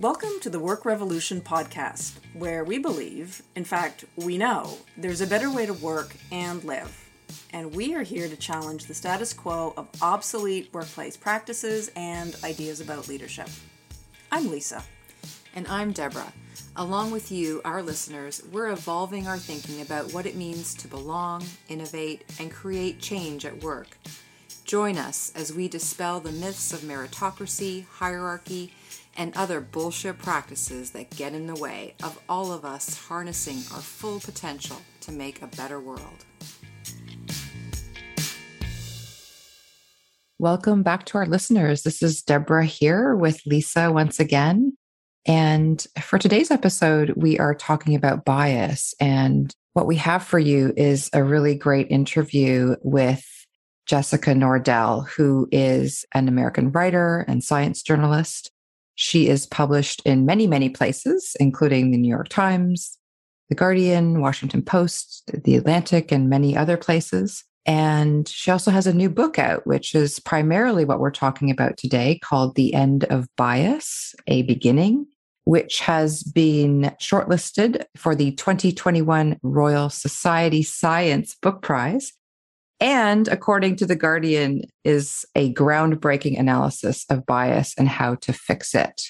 Welcome to the Work Revolution podcast, where we believe, in fact, we know, there's a better way to work and live. And we are here to challenge the status quo of obsolete workplace practices and ideas about leadership. I'm Lisa. And I'm Deborah. Along with you, our listeners, we're evolving our thinking about what it means to belong, innovate, and create change at work. Join us as we dispel the myths of meritocracy, hierarchy, and other bullshit practices that get in the way of all of us harnessing our full potential to make a better world. Welcome back to our listeners. This is Deborah here with Lisa once again. And for today's episode, we are talking about bias. And what we have for you is a really great interview with Jessica Nordell, who is an American writer and science journalist. She is published in many, many places, including the New York Times, The Guardian, Washington Post, The Atlantic, and many other places. And she also has a new book out, which is primarily what we're talking about today, called The End of Bias A Beginning, which has been shortlisted for the 2021 Royal Society Science Book Prize and according to The Guardian, is a groundbreaking analysis of bias and how to fix it.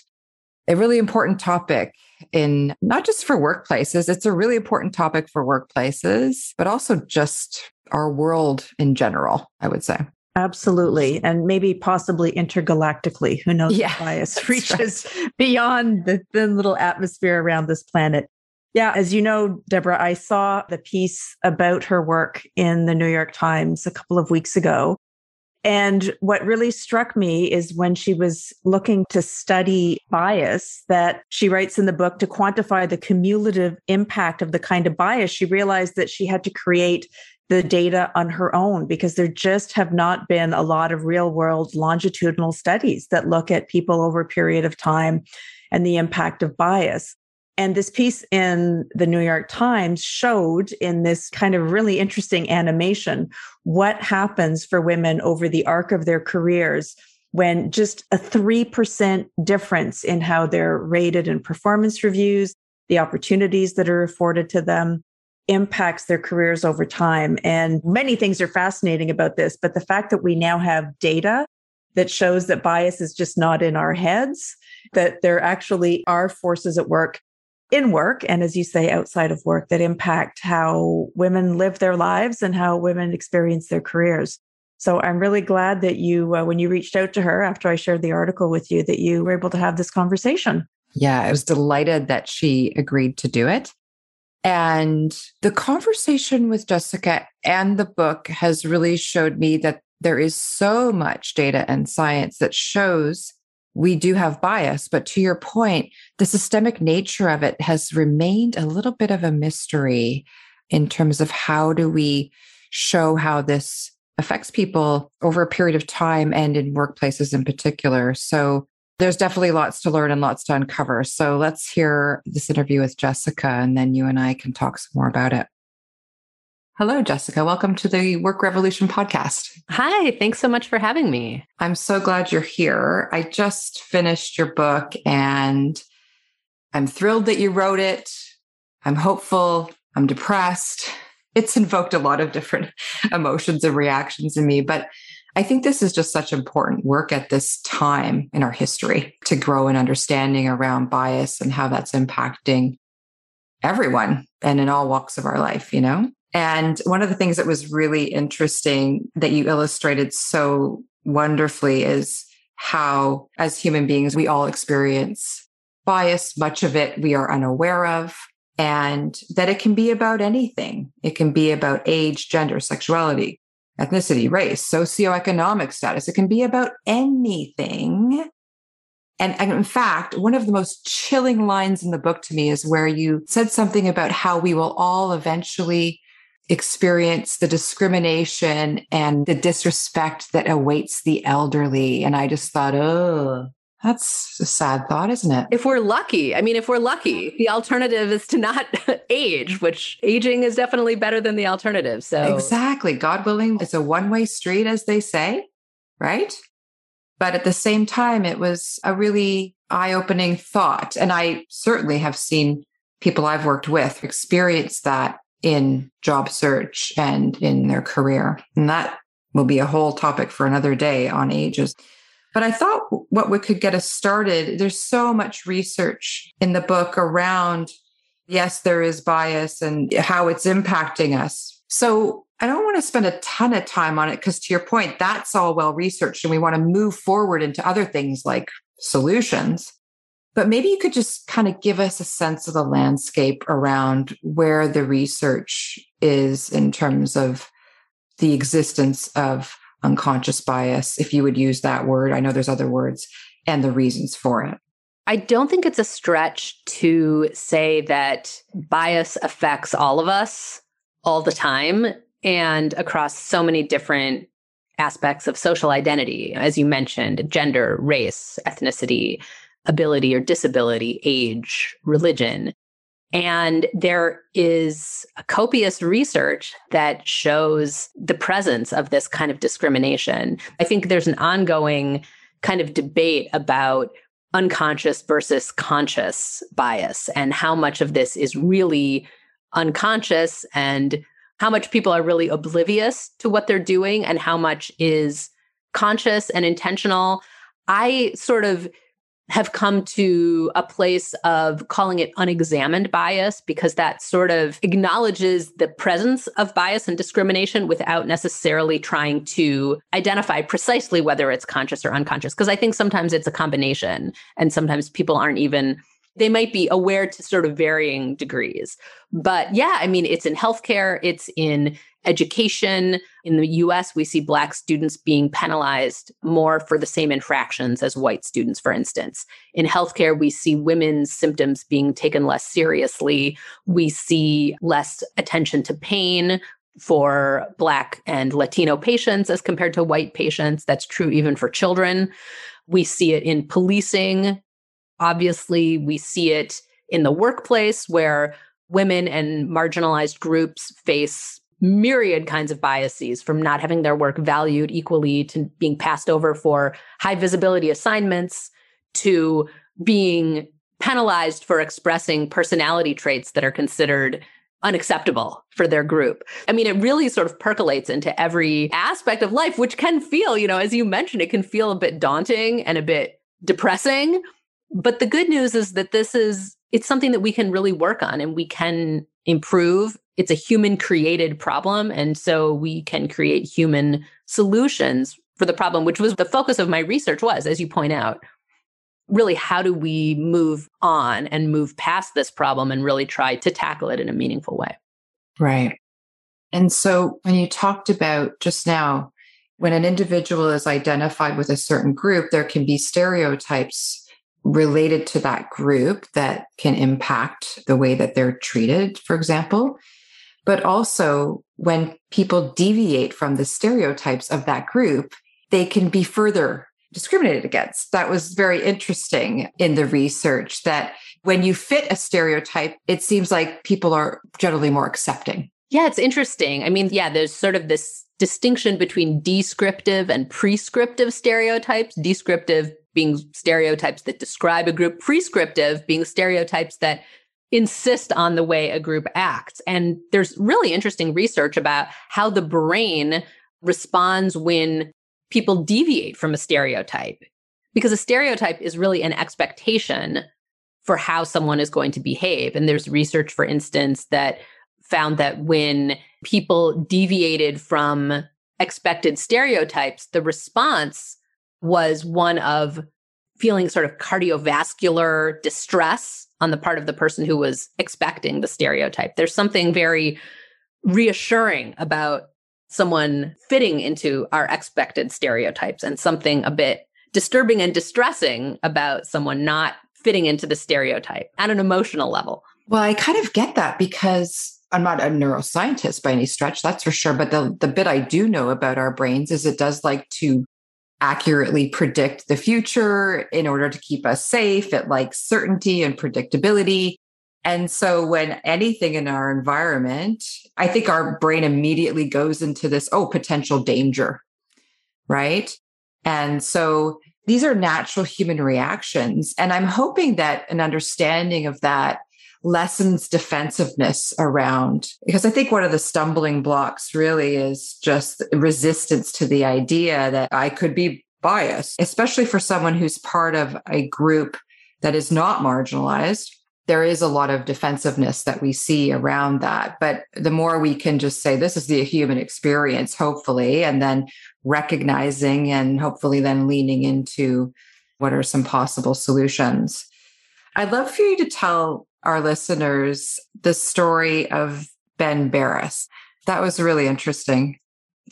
A really important topic in not just for workplaces, it's a really important topic for workplaces, but also just our world in general, I would say. Absolutely. And maybe possibly intergalactically. Who knows? Yeah, bias reaches right. beyond the thin little atmosphere around this planet. Yeah, as you know, Deborah, I saw the piece about her work in the New York Times a couple of weeks ago. And what really struck me is when she was looking to study bias that she writes in the book to quantify the cumulative impact of the kind of bias, she realized that she had to create the data on her own because there just have not been a lot of real world longitudinal studies that look at people over a period of time and the impact of bias. And this piece in the New York Times showed in this kind of really interesting animation what happens for women over the arc of their careers when just a 3% difference in how they're rated in performance reviews, the opportunities that are afforded to them impacts their careers over time. And many things are fascinating about this, but the fact that we now have data that shows that bias is just not in our heads, that there actually are forces at work in work and as you say outside of work that impact how women live their lives and how women experience their careers. So i'm really glad that you uh, when you reached out to her after i shared the article with you that you were able to have this conversation. Yeah i was delighted that she agreed to do it. And the conversation with jessica and the book has really showed me that there is so much data and science that shows we do have bias, but to your point, the systemic nature of it has remained a little bit of a mystery in terms of how do we show how this affects people over a period of time and in workplaces in particular. So there's definitely lots to learn and lots to uncover. So let's hear this interview with Jessica, and then you and I can talk some more about it. Hello, Jessica. Welcome to the Work Revolution podcast. Hi, thanks so much for having me. I'm so glad you're here. I just finished your book and I'm thrilled that you wrote it. I'm hopeful. I'm depressed. It's invoked a lot of different emotions and reactions in me, but I think this is just such important work at this time in our history to grow an understanding around bias and how that's impacting everyone and in all walks of our life, you know? And one of the things that was really interesting that you illustrated so wonderfully is how, as human beings, we all experience bias. Much of it we are unaware of, and that it can be about anything. It can be about age, gender, sexuality, ethnicity, race, socioeconomic status. It can be about anything. And, and, in fact, one of the most chilling lines in the book to me is where you said something about how we will all eventually experience the discrimination and the disrespect that awaits the elderly. And I just thought, oh, that's a sad thought, isn't it? If we're lucky, I mean, if we're lucky, the alternative is to not age, which aging is definitely better than the alternative. So, exactly. God willing, it's a one way street, as they say, right? But at the same time, it was a really eye opening thought. And I certainly have seen people I've worked with experience that in job search and in their career. And that will be a whole topic for another day on ages. But I thought what we could get us started, there's so much research in the book around, yes, there is bias and how it's impacting us. So I don't want to spend a ton of time on it because, to your point, that's all well researched and we want to move forward into other things like solutions. But maybe you could just kind of give us a sense of the landscape around where the research is in terms of the existence of unconscious bias, if you would use that word. I know there's other words and the reasons for it. I don't think it's a stretch to say that bias affects all of us all the time and across so many different aspects of social identity, as you mentioned gender, race, ethnicity, ability or disability, age, religion. And there is copious research that shows the presence of this kind of discrimination. I think there's an ongoing kind of debate about unconscious versus conscious bias and how much of this is really unconscious and how much people are really oblivious to what they're doing and how much is conscious and intentional. I sort of have come to a place of calling it unexamined bias because that sort of acknowledges the presence of bias and discrimination without necessarily trying to identify precisely whether it's conscious or unconscious. Because I think sometimes it's a combination, and sometimes people aren't even they might be aware to sort of varying degrees. But yeah, I mean, it's in healthcare, it's in education. In the US, we see Black students being penalized more for the same infractions as white students, for instance. In healthcare, we see women's symptoms being taken less seriously. We see less attention to pain for Black and Latino patients as compared to white patients. That's true even for children. We see it in policing. Obviously, we see it in the workplace where women and marginalized groups face myriad kinds of biases from not having their work valued equally to being passed over for high visibility assignments to being penalized for expressing personality traits that are considered unacceptable for their group. I mean, it really sort of percolates into every aspect of life, which can feel, you know, as you mentioned, it can feel a bit daunting and a bit depressing. But the good news is that this is it's something that we can really work on and we can improve. It's a human created problem. And so we can create human solutions for the problem, which was the focus of my research was, as you point out, really how do we move on and move past this problem and really try to tackle it in a meaningful way? Right. And so when you talked about just now, when an individual is identified with a certain group, there can be stereotypes related to that group that can impact the way that they're treated, for example. But also, when people deviate from the stereotypes of that group, they can be further discriminated against. That was very interesting in the research that when you fit a stereotype, it seems like people are generally more accepting. Yeah, it's interesting. I mean, yeah, there's sort of this distinction between descriptive and prescriptive stereotypes. Descriptive being stereotypes that describe a group, prescriptive being stereotypes that insist on the way a group acts. And there's really interesting research about how the brain responds when people deviate from a stereotype. Because a stereotype is really an expectation for how someone is going to behave. And there's research, for instance, that found that when people deviated from expected stereotypes, the response was one of feeling sort of cardiovascular distress on the part of the person who was expecting the stereotype. There's something very reassuring about someone fitting into our expected stereotypes and something a bit disturbing and distressing about someone not fitting into the stereotype at an emotional level. Well, I kind of get that because I'm not a neuroscientist by any stretch, that's for sure. But the, the bit I do know about our brains is it does like to accurately predict the future in order to keep us safe. It likes certainty and predictability. And so when anything in our environment, I think our brain immediately goes into this, oh, potential danger. Right. And so these are natural human reactions. And I'm hoping that an understanding of that lessens defensiveness around, because I think one of the stumbling blocks really is just resistance to the idea that I could be biased, especially for someone who's part of a group that is not marginalized there is a lot of defensiveness that we see around that. But the more we can just say, this is the human experience, hopefully, and then recognizing and hopefully then leaning into what are some possible solutions. I'd love for you to tell our listeners the story of Ben Barres. That was really interesting.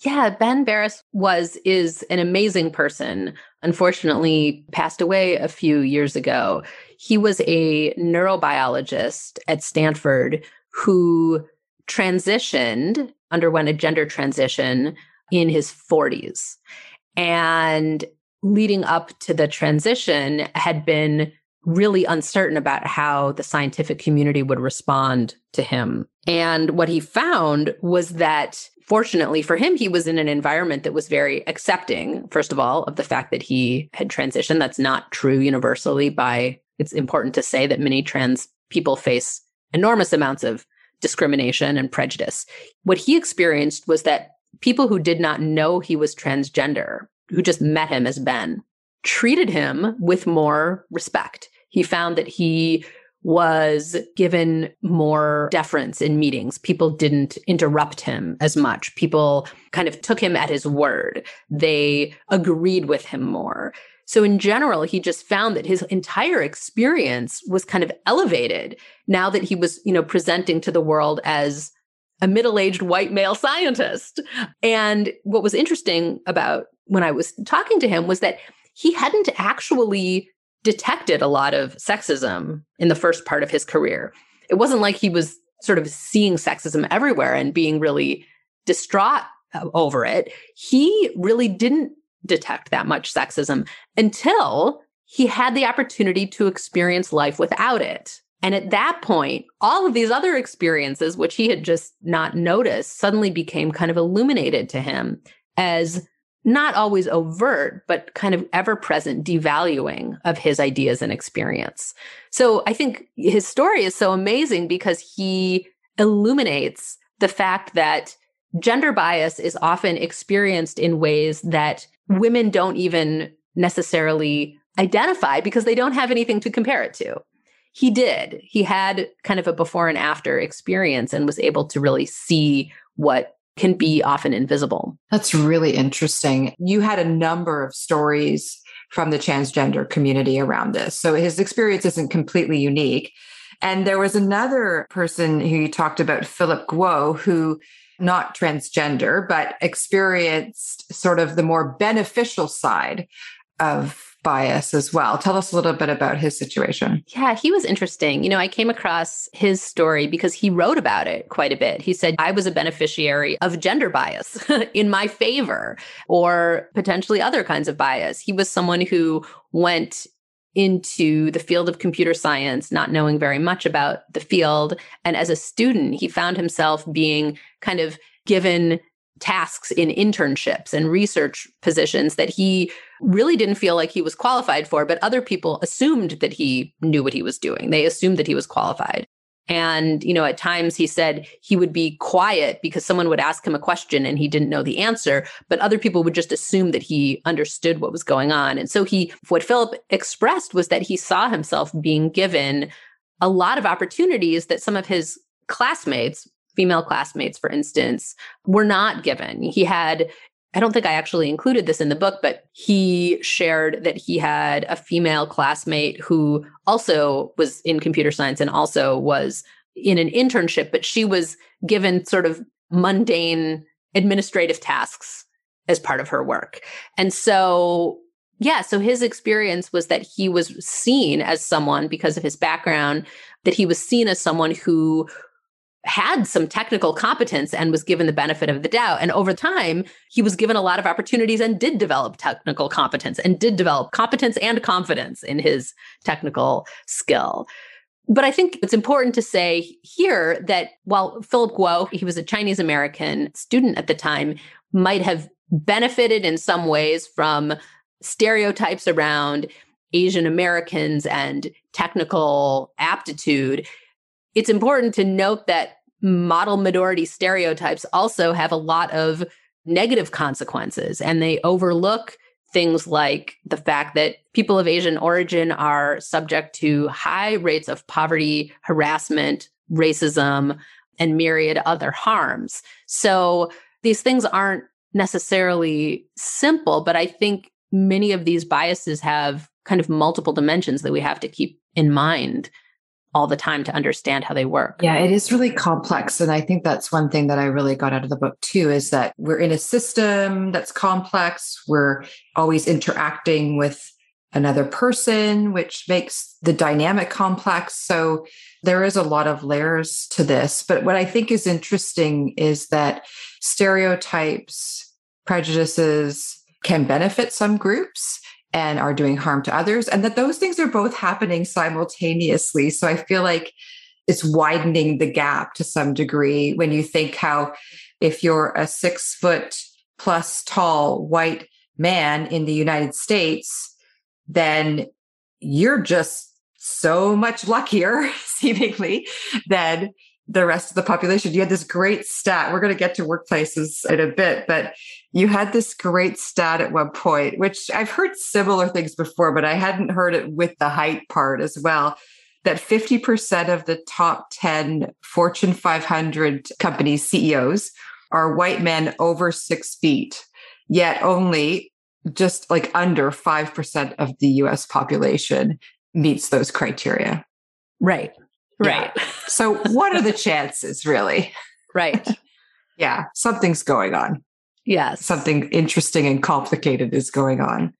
Yeah, Ben Barres was is an amazing person. Unfortunately, passed away a few years ago. He was a neurobiologist at Stanford who transitioned, underwent a gender transition in his 40s. And leading up to the transition had been really uncertain about how the scientific community would respond to him. And what he found was that fortunately for him, he was in an environment that was very accepting, first of all, of the fact that he had transitioned. That's not true universally by it's important to say that many trans people face enormous amounts of discrimination and prejudice. What he experienced was that people who did not know he was transgender, who just met him as Ben, treated him with more respect. He found that he was given more deference in meetings. People didn't interrupt him as much. People kind of took him at his word. They agreed with him more. So, in general, he just found that his entire experience was kind of elevated now that he was, you know, presenting to the world as a middle aged white male scientist. And what was interesting about when I was talking to him was that he hadn't actually detected a lot of sexism in the first part of his career. It wasn't like he was sort of seeing sexism everywhere and being really distraught uh, over it. He really didn't detect that much sexism until he had the opportunity to experience life without it. And at that point, all of these other experiences, which he had just not noticed, suddenly became kind of illuminated to him as not always overt, but kind of ever present devaluing of his ideas and experience. So I think his story is so amazing because he illuminates the fact that gender bias is often experienced in ways that women don't even necessarily identify because they don't have anything to compare it to. He did. He had kind of a before and after experience and was able to really see what can be often invisible. That's really interesting. You had a number of stories from the transgender community around this. So his experience isn't completely unique. And there was another person who you talked about, Philip Guo, who not transgender, but experienced sort of the more beneficial side of bias as well. Tell us a little bit about his situation. Yeah, he was interesting. You know, I came across his story because he wrote about it quite a bit. He said, I was a beneficiary of gender bias in my favor, or potentially other kinds of bias. He was someone who went into the field of computer science, not knowing very much about the field. And as a student, he found himself being kind of given tasks in internships and research positions that he really didn't feel like he was qualified for, but other people assumed that he knew what he was doing. They assumed that he was qualified. And, you know, at times he said he would be quiet because someone would ask him a question and he didn't know the answer, but other people would just assume that he understood what was going on. And so he, what Philip expressed was that he saw himself being given a lot of opportunities that some of his classmates, female classmates, for instance, were not given. He had I don't think I actually included this in the book, but he shared that he had a female classmate who also was in computer science and also was in an internship, but she was given sort of mundane administrative tasks as part of her work. And so, yeah, so his experience was that he was seen as someone because of his background, that he was seen as someone who had some technical competence and was given the benefit of the doubt. And over time, he was given a lot of opportunities and did develop technical competence and did develop competence and confidence in his technical skill. But I think it's important to say here that while Philip Guo, he was a Chinese American student at the time, might have benefited in some ways from stereotypes around Asian Americans and technical aptitude, it's important to note that model minority stereotypes also have a lot of negative consequences and they overlook things like the fact that people of Asian origin are subject to high rates of poverty, harassment, racism, and myriad other harms. So these things aren't necessarily simple, but I think many of these biases have kind of multiple dimensions that we have to keep in mind all the time to understand how they work. Yeah, it is really complex. And I think that's one thing that I really got out of the book too is that we're in a system that's complex. We're always interacting with another person, which makes the dynamic complex. So there is a lot of layers to this. But what I think is interesting is that stereotypes, prejudices can benefit some groups and are doing harm to others, and that those things are both happening simultaneously. So I feel like it's widening the gap to some degree when you think how if you're a six foot plus tall white man in the United States, then you're just so much luckier, seemingly, than the rest of the population. You had this great stat. We're going to get to workplaces in a bit, but you had this great stat at one point, which I've heard similar things before, but I hadn't heard it with the height part as well. That 50% of the top 10 Fortune 500 company CEOs are white men over six feet, yet only just like under 5% of the US population meets those criteria. Right. Right. Yeah. So, what are the chances, really? Right. yeah, something's going on. Yes. Something interesting and complicated is going on.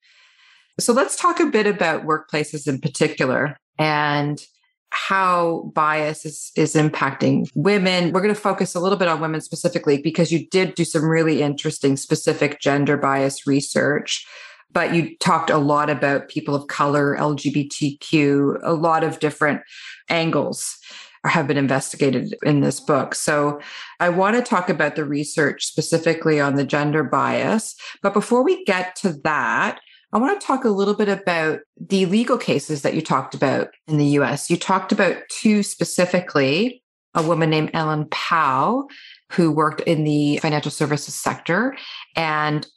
So, let's talk a bit about workplaces in particular and how bias is, is impacting women. We're going to focus a little bit on women specifically because you did do some really interesting specific gender bias research but you talked a lot about people of color, LGBTQ, a lot of different angles have been investigated in this book. So I want to talk about the research specifically on the gender bias. But before we get to that, I want to talk a little bit about the legal cases that you talked about in the US. You talked about two specifically a woman named Ellen Pao, who worked in the financial services sector, and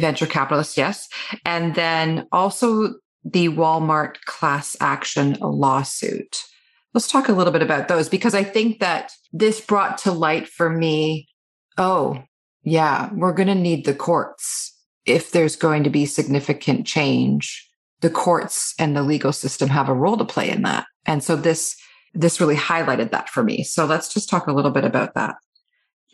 venture capitalist, yes. And then also the Walmart class action lawsuit. Let's talk a little bit about those because I think that this brought to light for me oh, yeah, we're going to need the courts. If there's going to be significant change, the courts and the legal system have a role to play in that. And so this this really highlighted that for me. So let's just talk a little bit about that.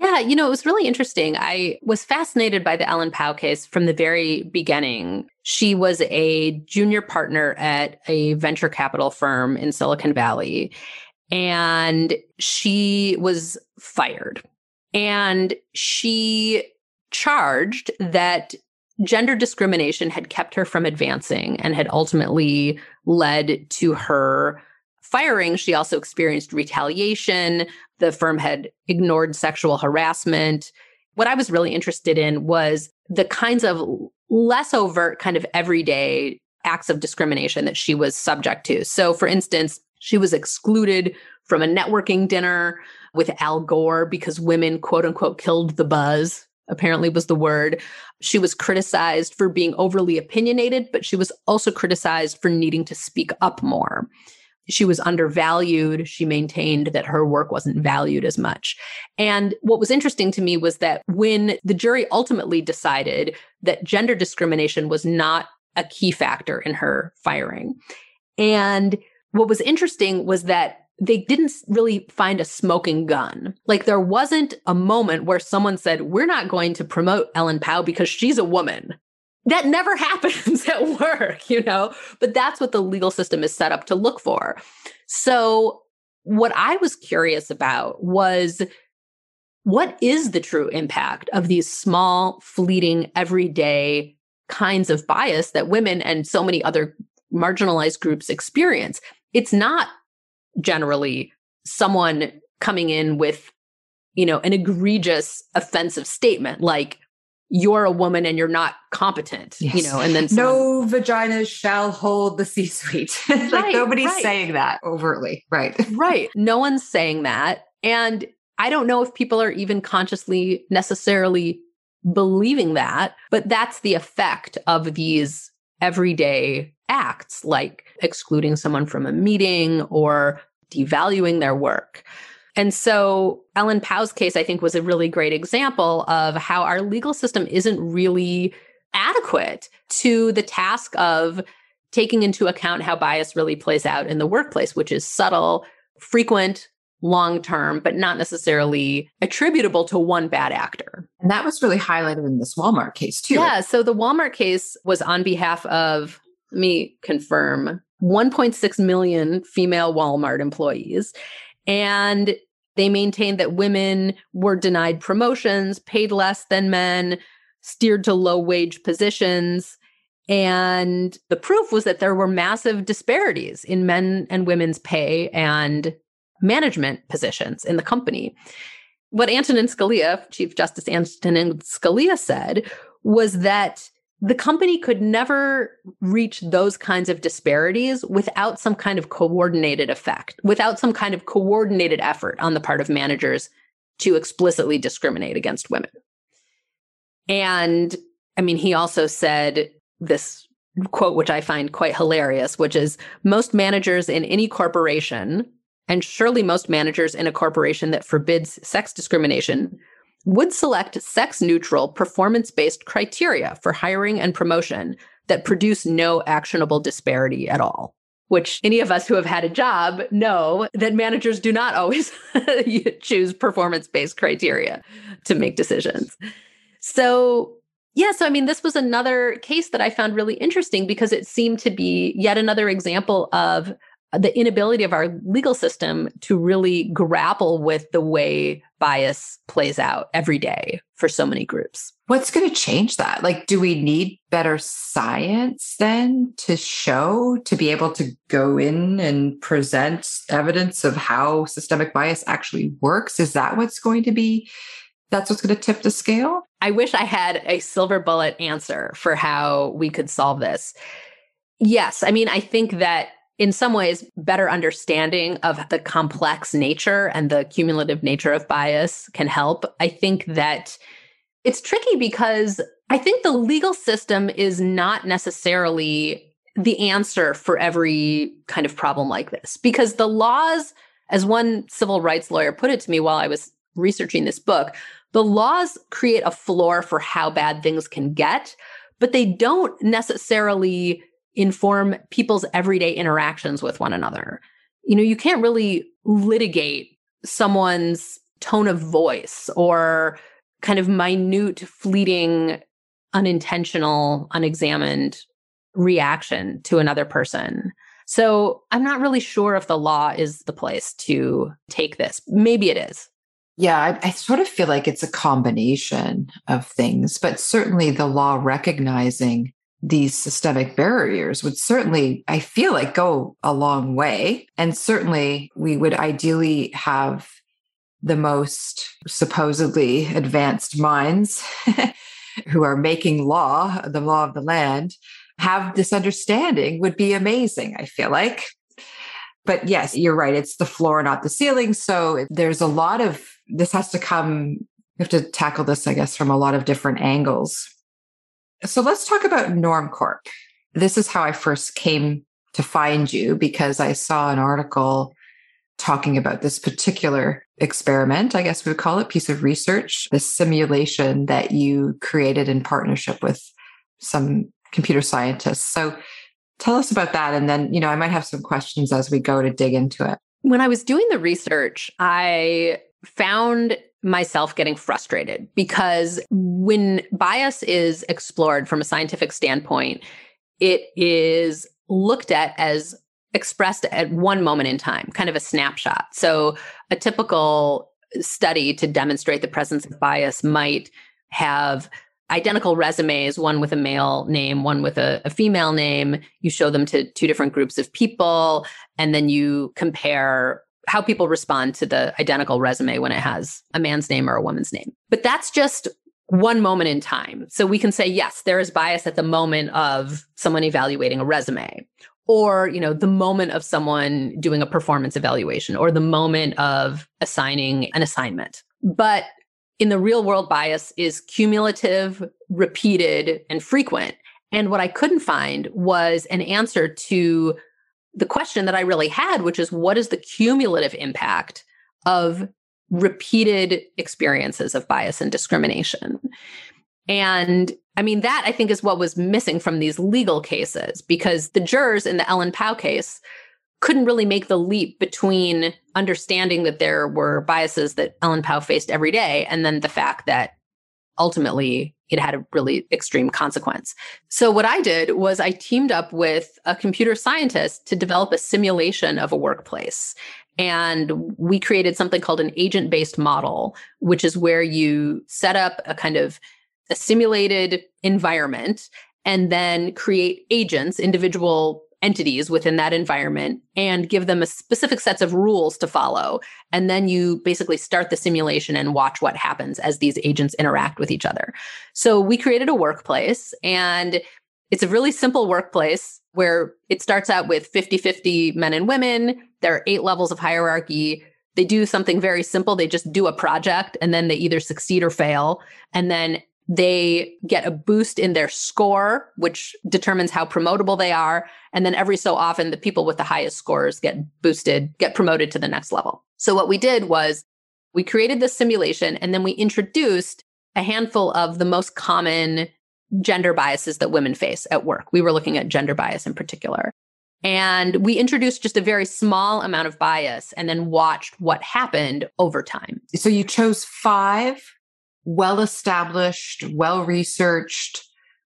Yeah, you know, it was really interesting. I was fascinated by the Ellen Pao case from the very beginning. She was a junior partner at a venture capital firm in Silicon Valley, and she was fired. And she charged that gender discrimination had kept her from advancing and had ultimately led to her firing, she also experienced retaliation. The firm had ignored sexual harassment. What I was really interested in was the kinds of less overt, kind of everyday acts of discrimination that she was subject to. So, for instance, she was excluded from a networking dinner with Al Gore because women, quote unquote, killed the buzz, apparently was the word. She was criticized for being overly opinionated, but she was also criticized for needing to speak up more she was undervalued. She maintained that her work wasn't valued as much. And what was interesting to me was that when the jury ultimately decided that gender discrimination was not a key factor in her firing. And what was interesting was that they didn't really find a smoking gun. Like there wasn't a moment where someone said, We're not going to promote Ellen Pao because she's a woman that never happens at work, you know, but that's what the legal system is set up to look for. So, what I was curious about was what is the true impact of these small, fleeting, everyday kinds of bias that women and so many other marginalized groups experience? It's not generally someone coming in with, you know, an egregious offensive statement like you're a woman and you're not competent, yes. you know, and then someone... no vaginas shall hold the C suite. like right, nobody's right. saying that overtly. Right. right. No one's saying that. And I don't know if people are even consciously necessarily believing that, but that's the effect of these everyday acts like excluding someone from a meeting or devaluing their work. And so Ellen Pao's case, I think, was a really great example of how our legal system isn't really adequate to the task of taking into account how bias really plays out in the workplace, which is subtle, frequent, long term, but not necessarily attributable to one bad actor. And that was really highlighted in this Walmart case, too. Yeah. So the Walmart case was on behalf of, let me confirm, 1.6 million female Walmart employees. And they maintained that women were denied promotions, paid less than men, steered to low wage positions. And the proof was that there were massive disparities in men and women's pay and management positions in the company. What Antonin Scalia, Chief Justice Antonin Scalia said was that the company could never reach those kinds of disparities without some kind of coordinated effect, without some kind of coordinated effort on the part of managers to explicitly discriminate against women. And I mean, he also said this quote, which I find quite hilarious, which is most managers in any corporation, and surely most managers in a corporation that forbids sex discrimination, would select sex neutral, performance based criteria for hiring and promotion that produce no actionable disparity at all. Which any of us who have had a job know that managers do not always choose performance based criteria to make decisions. So, yeah, so I mean, this was another case that I found really interesting because it seemed to be yet another example of the inability of our legal system to really grapple with the way bias plays out every day for so many groups. What's going to change that? Like, do we need better science then to show, to be able to go in and present evidence of how systemic bias actually works? Is that what's going to be? That's what's going to tip the scale? I wish I had a silver bullet answer for how we could solve this. Yes. I mean, I think that in some ways, better understanding of the complex nature and the cumulative nature of bias can help. I think that it's tricky because I think the legal system is not necessarily the answer for every kind of problem like this because the laws, as one civil rights lawyer put it to me while I was researching this book, the laws create a floor for how bad things can get, but they don't necessarily inform people's everyday interactions with one another. You know, you can't really litigate someone's tone of voice or kind of minute, fleeting, unintentional, unexamined reaction to another person. So I'm not really sure if the law is the place to take this. Maybe it is. Yeah, I, I, sort of feel like it's a combination of things, but certainly the law recognizing these systemic barriers would certainly, I feel like, go a long way. And certainly, we would ideally have the most supposedly advanced minds who are making law, the law of the land, have this understanding would be amazing, I feel like. But yes, you're right. It's the floor, not the ceiling. So there's a lot of this has to come, you have to tackle this, I guess, from a lot of different angles. So let's talk about Normcorp. This is how I first came to find you because I saw an article talking about this particular experiment, I guess we would call it, piece of research, this simulation that you created in partnership with some computer scientists. So tell us about that. And then, you know, I might have some questions as we go to dig into it. When I was doing the research, I found myself getting frustrated because when bias is explored from a scientific standpoint, it is looked at as expressed at one moment in time, kind of a snapshot. So, a typical study to demonstrate the presence of bias might have identical resumes, one with a male name, one with a, a, female name. You show them to two different groups of people, and then you compare how people respond to the identical resume when it has a man's name or a woman's name. But that's just one moment in time. So we can say, yes, there is bias at the moment of someone evaluating a resume or, you know, the moment of someone doing a performance evaluation or the moment of assigning an assignment. But in the real world, bias is cumulative, repeated, and frequent. And what I couldn't find was an answer to the question that I really had, which is what is the cumulative impact of repeated experiences of bias and discrimination? And I mean, that I think is what was missing from these legal cases because the jurors in the Ellen Pao case couldn't really make the leap between understanding that there were biases that Ellen Pao faced every day and then the fact that ultimately it had a really extreme consequence. So, what I did was I teamed up with a computer scientist to develop a simulation of a workplace. And we created something called an agent based model, which is where you set up a kind of a simulated environment and then create agents, individual entities within that environment and give them a specific sets of rules to follow. And then you basically start the simulation and watch what happens as these agents interact with each other. So we created a workplace and it's a really simple workplace where it starts out with 50-50 men and women. There are eight levels of hierarchy. They do something very simple. They just do a project and then they either succeed or fail. And then they get a boost in their score, which determines how promotable they are. And then every so often, the people with the highest scores get boosted, get promoted to the next level. So, what we did was we created this simulation and then we introduced a handful of the most common gender biases that women face at work. We were looking at gender bias in particular. And we introduced just a very small amount of bias and then watched what happened over time. So you chose five well established, well researched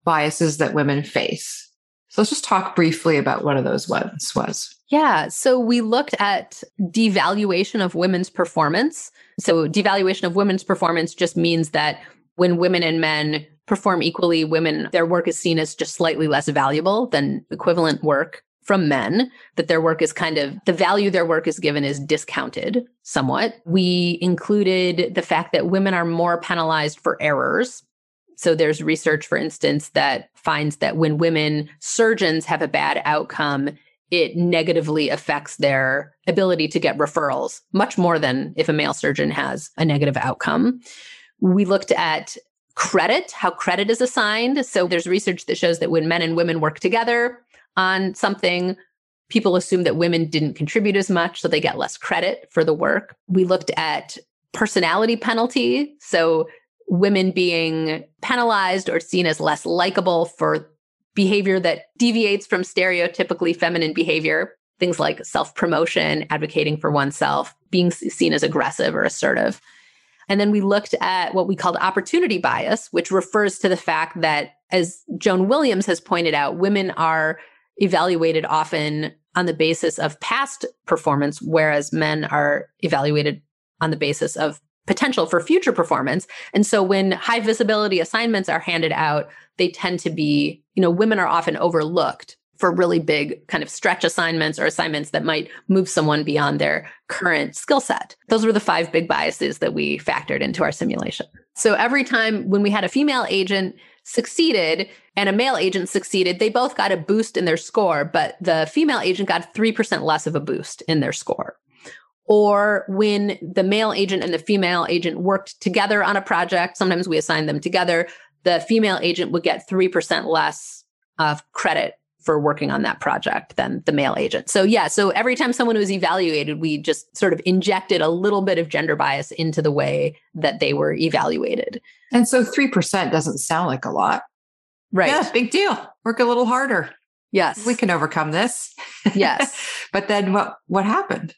biases that women face. So let's just talk briefly about one of those ones was. Yeah. So we looked at devaluation of women's performance. So devaluation of women's performance just means that when women and men perform equally, women, their work is seen as just slightly less valuable than equivalent work from men that their work is kind of the value their work is given is discounted somewhat. We included the fact that women are more penalized for errors. So there's research, for instance, that finds that when women surgeons have a bad outcome, it negatively affects their ability to get referrals much more than if a male surgeon has a negative outcome. We looked at credit, how credit is assigned. So there's research that shows that when men and women work together, on something, people assume that women didn't contribute as much, so they get less credit for the work. We looked at personality penalty. So women being penalized or seen as less likable for behavior that deviates from stereotypically feminine behavior. Things like self promotion, advocating for oneself, being seen as aggressive or assertive. And then we looked at what we called opportunity bias, which refers to the fact that, as Joan Williams has pointed out, women are evaluated often on the basis of past performance, whereas men are evaluated on the basis of potential for future performance. And so when high visibility assignments are handed out, they tend to be, you know, women are often overlooked for really big kind of stretch assignments or assignments that might move someone beyond their current skill set. Those were the five big biases that we factored into our simulation. So every time when we had a female agent succeeded and a male agent succeeded, they both got a boost in their score, but the female agent got 3% less of a boost in their score. Or when the male agent and the female agent worked together on a project, sometimes we assign them together, the female agent would get 3% less of credit for working on that project than the male agent. So yeah, so every time someone was evaluated, we just sort of injected a little bit of gender bias into the way that they were evaluated. And so 3% doesn't sound like a lot. Right. Yeah, big deal. Work a little harder. Yes. We can overcome this. Yes. but then what what happened?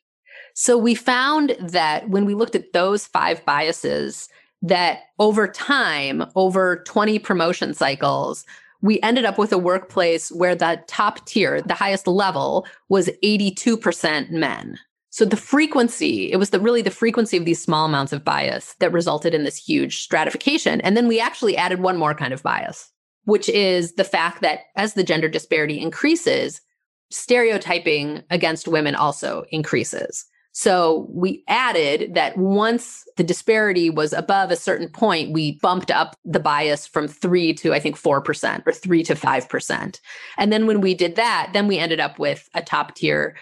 So we found that when we looked at those five biases that over time, over 20 promotion cycles, we ended up with a workplace where the top tier, the highest level, was 82% men. So the frequency, it was the really the frequency of these small amounts of bias that resulted in this huge stratification. And then we actually added one more kind of bias, which is the fact that as the gender disparity increases, stereotyping against women also increases. So we added that once the disparity was above a certain point, we bumped up the bias from three to, I think, 4% or three to 5%. And then when we did that, then we ended up with a top tier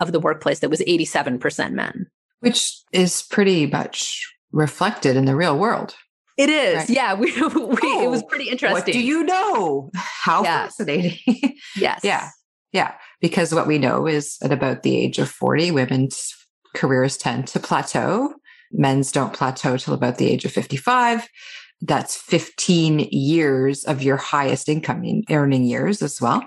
of the workplace that was 87% men. Which is pretty much reflected in the real world. It is. Right. Yeah. We, we oh, it was oh, pretty interesting. What do you know? How yes. fascinating. yes. Yeah. Yeah. Because what we know is at about the age of 40, women's careers tend to plateau. Men's don't plateau till about the age of 55. That's 15 years of your highest income earning years as well.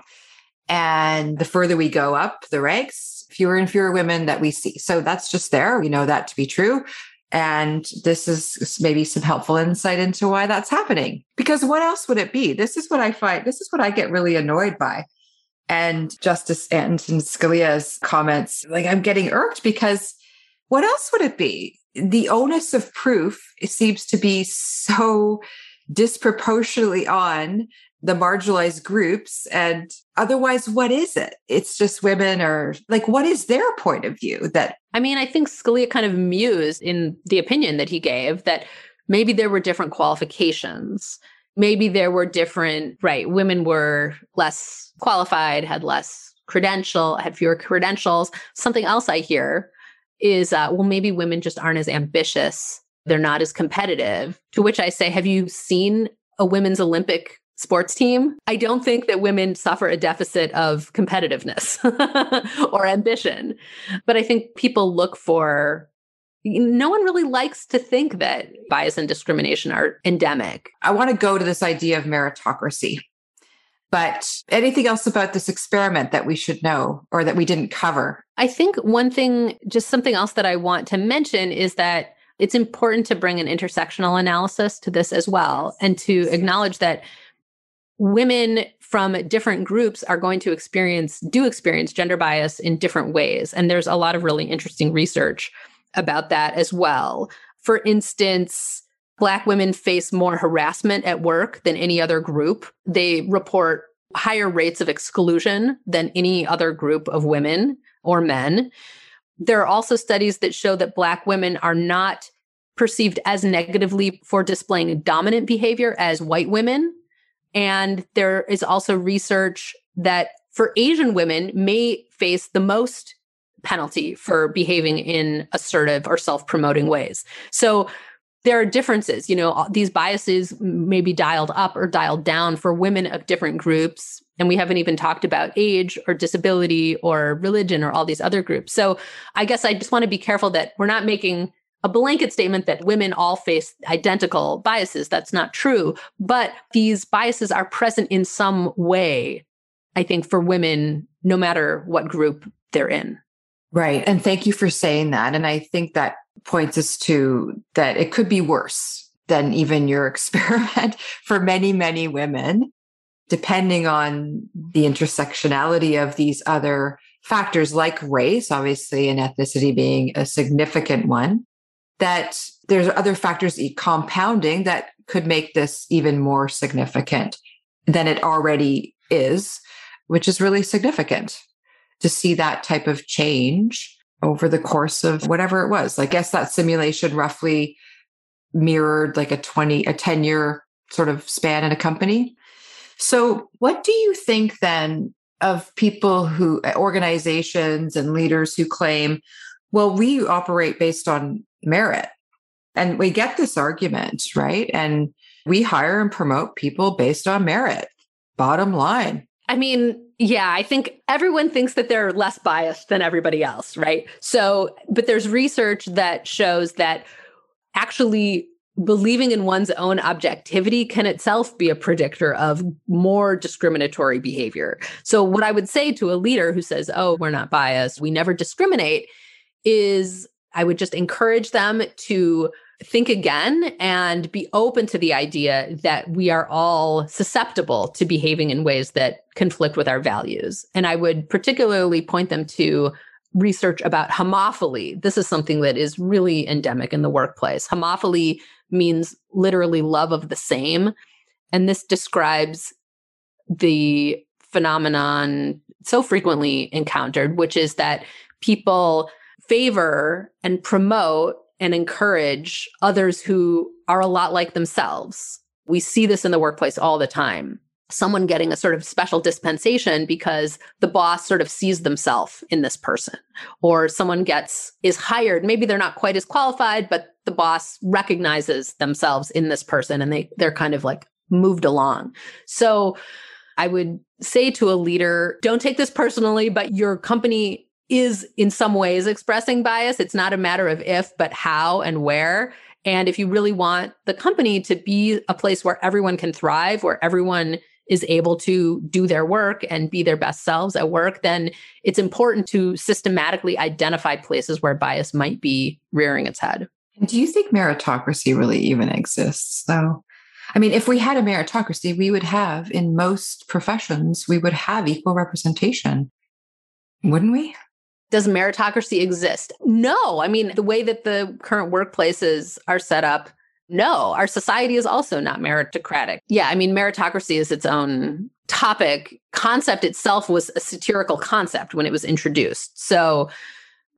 And the further we go up the ranks, fewer and fewer women that we see. So that's just there. We know that to be true. And this is maybe some helpful insight into why that's happening. Because what else would it be? This is what I find, this is what I get really annoyed by. And Justice Antonin Scalia's comments, like I'm getting irked because what else would it be? The onus of proof seems to be so disproportionately on the marginalized groups and otherwise what is it it's just women or like what is their point of view that i mean i think scalia kind of mused in the opinion that he gave that maybe there were different qualifications maybe there were different right women were less qualified had less credential had fewer credentials. Something else i hear is uh, well maybe women just aren't as ambitious. They're not as competitive. To which i say have you seen a women's olympic sports team, I don't think that women suffer a deficit of competitiveness or ambition. But I think people look for no one really likes to think that bias and discrimination are endemic. I want to go to this idea of meritocracy. But anything else about this experiment that we should know or that we didn't cover? I think one thing, just something else that I want to mention is that it's important to bring an intersectional analysis to this as well and to acknowledge that women from different groups are going to experience do experience gender bias in different ways and there's a lot of really interesting research about that as well. For instance black women face more harassment at work than any other group. They report higher rates of exclusion than any other group of women or men. There are also studies that show that black women are not perceived as negatively for displaying dominant behavior as white women. And there is also research that for Asian women may face the most penalty for behaving in assertive or self-promoting ways. So there are differences, you know, these biases may be dialed up or dialed down for women of different groups. And we haven't even talked about age or disability or religion or all these other groups. So I guess I just want to be careful that we're not making a blanket statement that women all face identical biases. That's not true. But these biases are present in some way, I think, for women, no matter what group they're in. Right. And thank you for saying that. And I think that points us to that it could be worse than even your experiment for many, many women, depending on the intersectionality of these other factors like race, obviously, and ethnicity being a significant one that there's other factors compounding that could make this even more significant than it already is, which is really significant to see that type of change over the course of whatever it was. I guess that simulation roughly mirrored like a 20, a 10 year sort of span in a company. So, what do you think then of people who, organizations and leaders who claim, well, we operate based on merit. And we get this argument, right? And we hire and promote people based on merit, bottom line. I mean, yeah, I think everyone thinks that they're less biased than everybody else, right? So, but there's research that shows that actually believing in one's own objectivity can itself be a predictor of more discriminatory behavior. So, what I would say to a leader who says, Oh, we're not biased, we never discriminate, is I would just encourage them to think again and be open to the idea that we are all susceptible to behaving in ways that conflict with our values. And I would particularly point them to research about homophily. This is something that is really endemic in the workplace. Homophily means literally love of the same. And this describes the phenomenon so frequently encountered, which is that people favor and promote and encourage others who are a lot like themselves. We see this in the workplace all the time. Someone getting a sort of special dispensation because the boss sort of sees themselves in this person, or someone gets is hired. Maybe they're not quite as qualified, but the boss recognizes themselves in this person and they they're kind of like moved along. So I would say to a leader, don't take this personally, but your company is in some ways expressing bias. It's not a matter of if, but how and where. And if you really want the company to be a place where everyone can thrive, where everyone is able to do their work and be their best selves at work, then it's important to systematically identify places where bias might be rearing its head. Do you think meritocracy really even exists, though? I mean, if we had a meritocracy, we would have in most professions, we would have equal representation, wouldn't we? Does meritocracy exist? No. I mean, the way that the current workplaces are set up, no. Our society is also not meritocratic. Yeah, I mean, meritocracy is its own topic. Concept itself was a satirical concept when it was introduced. So,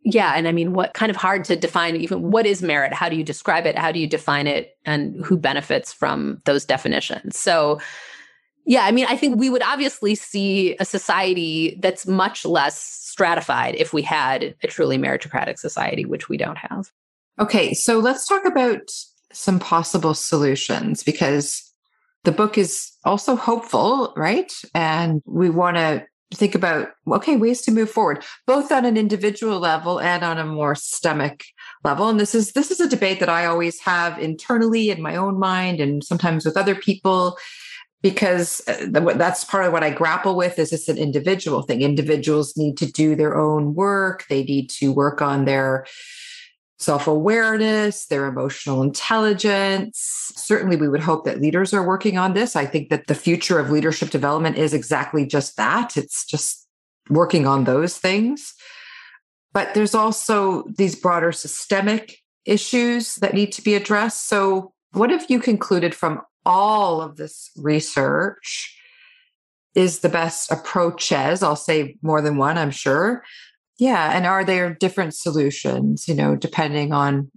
yeah. And I mean, what kind of hard to define even what is merit? How do you describe it? How do you define it? And who benefits from those definitions? So, yeah, I mean, I think we would obviously see a society that's much less stratified if we had a truly meritocratic society, which we don't have. Okay, so let's talk about some possible solutions because the book is also hopeful, right? And we want to think about okay ways to move forward both on an individual level and on a more systemic level and this is this is a debate that i always have internally in my own mind and sometimes with other people because uh, that's part of what i grapple with is it's an individual thing individuals need to do their own work they need to work on their self awareness, their emotional intelligence. Certainly, we would hope that leaders are working on this. I think that the future of leadership development is exactly just that it's just working on those things. But there's also these broader systemic issues that need to be addressed. So, what have you concluded from all of this research? Is the best approaches? I'll say more than one, I'm sure, yeah. And are there different solutions, you know, depending on,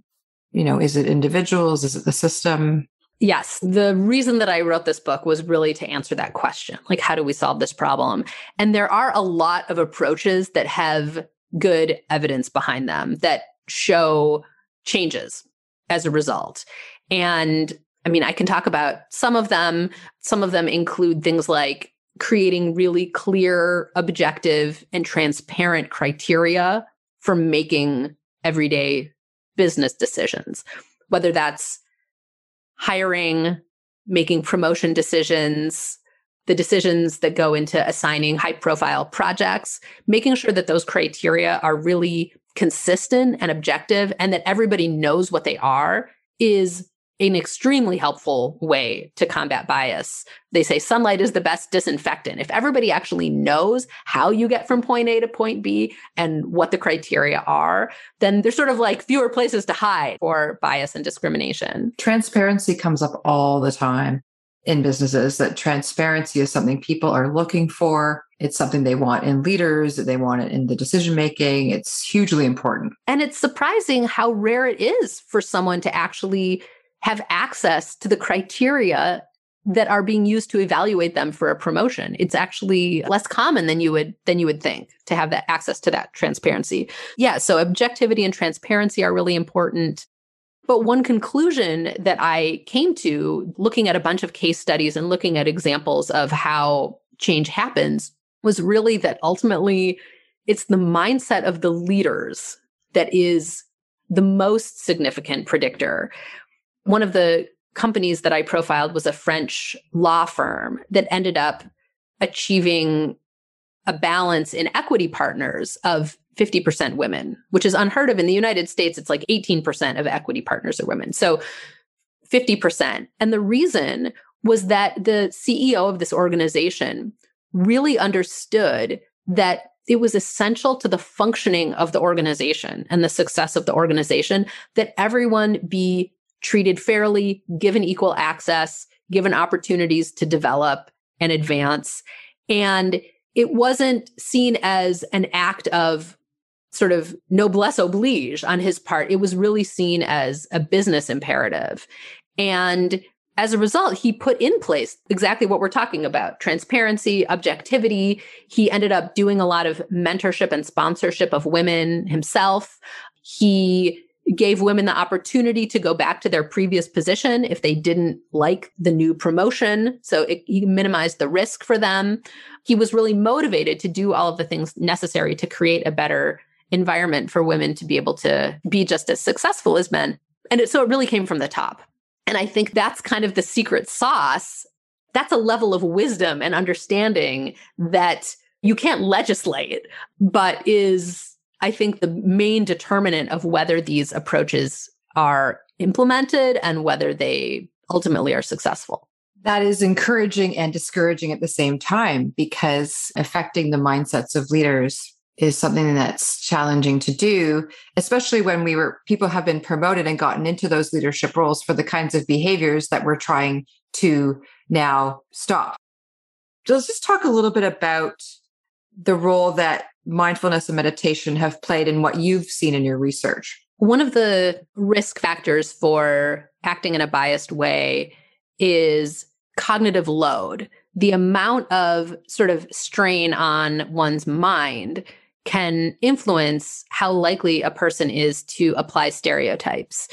you know, is it individuals? Is it the system? Yes. The reason that I wrote this book was really to answer that question. Like, how do we solve this problem? And there are a lot of approaches that have good evidence behind them that show changes as a result. And I mean, I can talk about some of them. Some of them include things like creating really clear, objective, and transparent criteria for making everyday business decisions, whether that's hiring, making promotion decisions, the decisions that go into assigning high profile projects, making sure that those criteria are really consistent and objective and that everybody knows what they are is an extremely helpful way to combat bias. They say sunlight is the best disinfectant. If everybody actually knows how you get from point A to point B and what the criteria are, then there's sort of like fewer places to hide for bias and discrimination. Transparency comes up all the time in businesses that transparency is something people are looking for. It's something they want in leaders, they want it in the decision making. It's hugely important. And it's surprising how rare it is for someone to actually have access to the criteria that are being used to evaluate them for a promotion. It's actually less common than you would than you would think to have that access to that transparency. Yeah, so objectivity and transparency are really important. But one conclusion that I came to looking at a bunch of case studies and looking at examples of how change happens was really that ultimately it's the mindset of the leaders that is the most significant predictor one of the companies that I profiled was a French law firm that ended up achieving a balance in equity partners of 50% women, which is unheard of in the United States. It's like 18% of equity partners are women. So 50%. And the reason was that the CEO of this organization really understood that it was essential to the functioning of the organization and the success of the organization that everyone be treated fairly, given equal access, given opportunities to develop and advance. And it wasn't seen as an act of sort of noblesse oblige on his part. It was really seen as a business imperative. And as a result, he put in place exactly what we're talking about transparency, objectivity. He ended up doing a lot of mentorship and sponsorship of women himself. He gave women the opportunity to go back to their previous position if they didn't like the new promotion. So it, he minimized the risk for them. He was really motivated to do all of the things necessary to create a better environment for women to be able to be just as successful as men. And it, so it really came from the top. And I think that's kind of the secret sauce. That's a level of wisdom and understanding that you can't legislate, but is, I think, the main determinant of whether these approaches are implemented and whether they ultimately are successful. That is encouraging and discouraging at the same time because affecting the mindsets of leaders is something that's challenging to do, especially when we were people have been promoted and gotten into those leadership roles for the kinds of behaviors that we're trying to now stop. So let's just talk a little bit about the role that mindfulness and meditation have played in what you've seen in your research. One of the risk factors for acting in a biased way is cognitive load. The amount of sort of strain on one's mind can influence how likely a person is to apply stereotypes.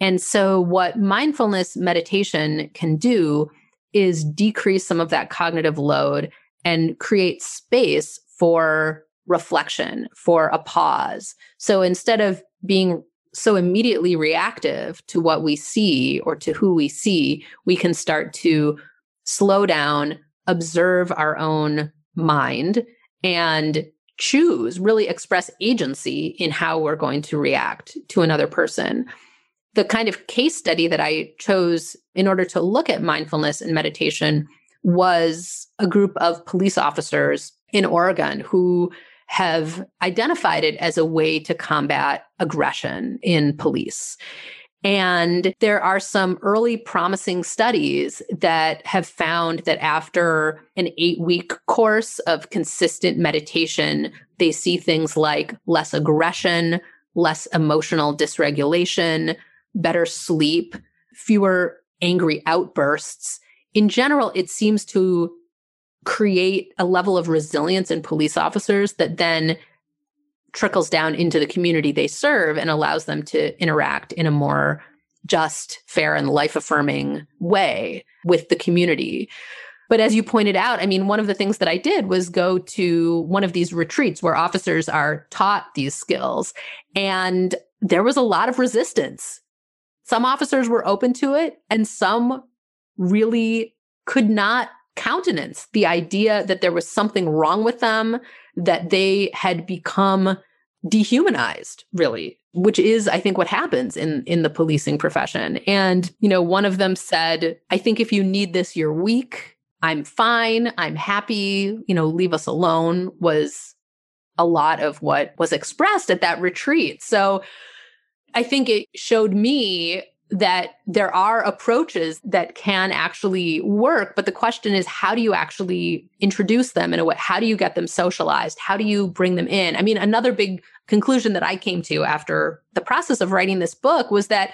And so, what mindfulness meditation can do is decrease some of that cognitive load and create space for reflection, for a pause. So, instead of being so immediately reactive to what we see or to who we see, we can start to slow down, observe our own mind, and choose, really express agency in how we're going to react to another person. The kind of case study that I chose in order to look at mindfulness and meditation was a group of police officers in Oregon who have identified it as a way to combat aggression in police. And there are some early promising studies that have found that after an eight week course of consistent meditation, they see things like less aggression, less emotional dysregulation, better sleep, fewer angry outbursts. In general, it seems to create a level of resilience in police officers that then trickles down into the community they serve and allows them to interact in a more just, fair, and life affirming way with the community. But as you pointed out, I mean, one of the things that I did was go to one of these retreats where officers are taught these skills. And there was a lot of resistance. Some officers were open to it, and some really could not countenance the idea that there was something wrong with them, that they had become dehumanized, really, which is, I think, what happens in, in the policing profession. And, you know, one of them said, I think if you need this, you're weak. I'm fine. I'm happy. You know, leave us alone was a lot of what was expressed at that retreat. So I think it showed me that there are approaches that can actually work but the question is how do you actually introduce them in a way? How do you get them socialized? How do you bring them in? I mean another big conclusion that i came to after the process of writing this book was that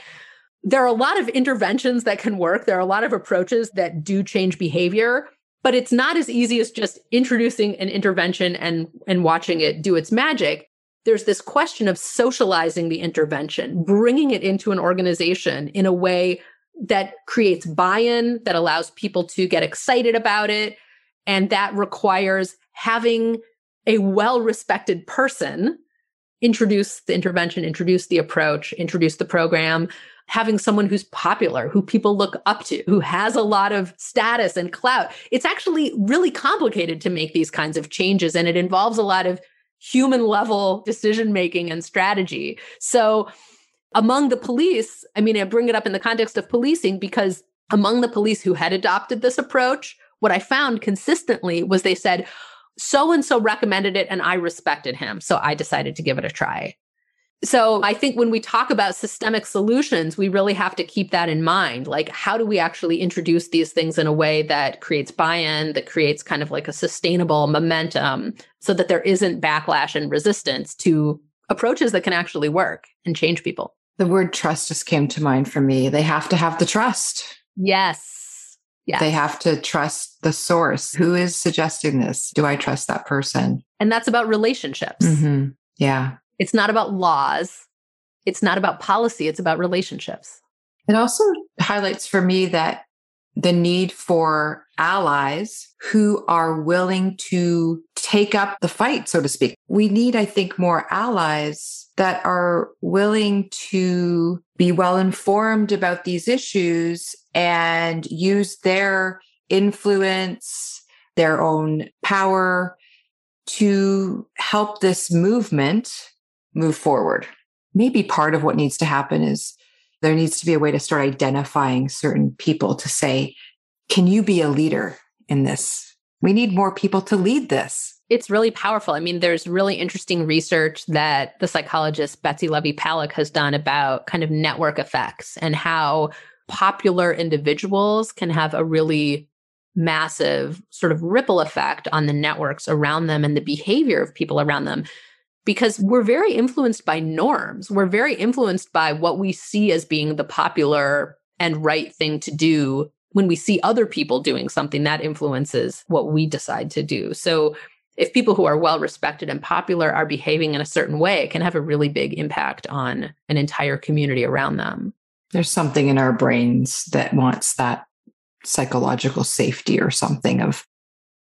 there are a lot of interventions that can work. There are a lot of approaches that do change behavior but it's not as easy as just introducing an intervention and and watching it do its magic there's this question of socializing the intervention, bringing it into an organization in a way that creates buy in, that allows people to get excited about it. And that requires having a well respected person introduce the intervention, introduce the approach, introduce the program, having someone who's popular, who people look up to, who has a lot of status and clout. It's actually really complicated to make these kinds of changes, and it involves a lot of human level decision making and strategy. So, among the police, I mean, I bring it up in the context of policing because among the police who had adopted this approach, what I found consistently was they said, so and so recommended it and I respected him. So I decided to give it a try. So I think when we talk about systemic solutions, we really have to keep that in mind. Like, how do we actually introduce these things in a way that creates buy in, that creates kind of like a sustainable momentum so that there isn't backlash and resistance to approaches that can actually work and change people. The word trust just came to mind for me. They have to have the trust. Yes. Yes. They have to trust the source. Who is suggesting this? Do I trust that person? And that's about relationships. Mm-hmm. Yeah. It's not about laws. It's not about policy. It's about relationships. It also highlights for me that the need for allies who are willing to take up the fight, so to speak. We need, I think, more allies that are willing to be well informed about these issues and use their influence, their own power to help this movement move forward. Maybe part of what needs to happen is there needs to be a way to start identifying certain people to say, can you be a leader in this? We need more people to lead this. It's really powerful. I mean, there's really interesting research that the psychologist Betsy Levy Paluck has done about kind of network effects and how popular individuals can have a really massive sort of ripple effect on the networks around them and the behavior of people around them because we're very influenced by norms. We're very influenced by what we see as being the popular and right thing to do when we see other people doing something that influences what we decide to do. So if people who are well respected and popular are behaving in a certain way, it can have a really big impact on an entire community around them. There's something in our brains that wants that psychological safety or something of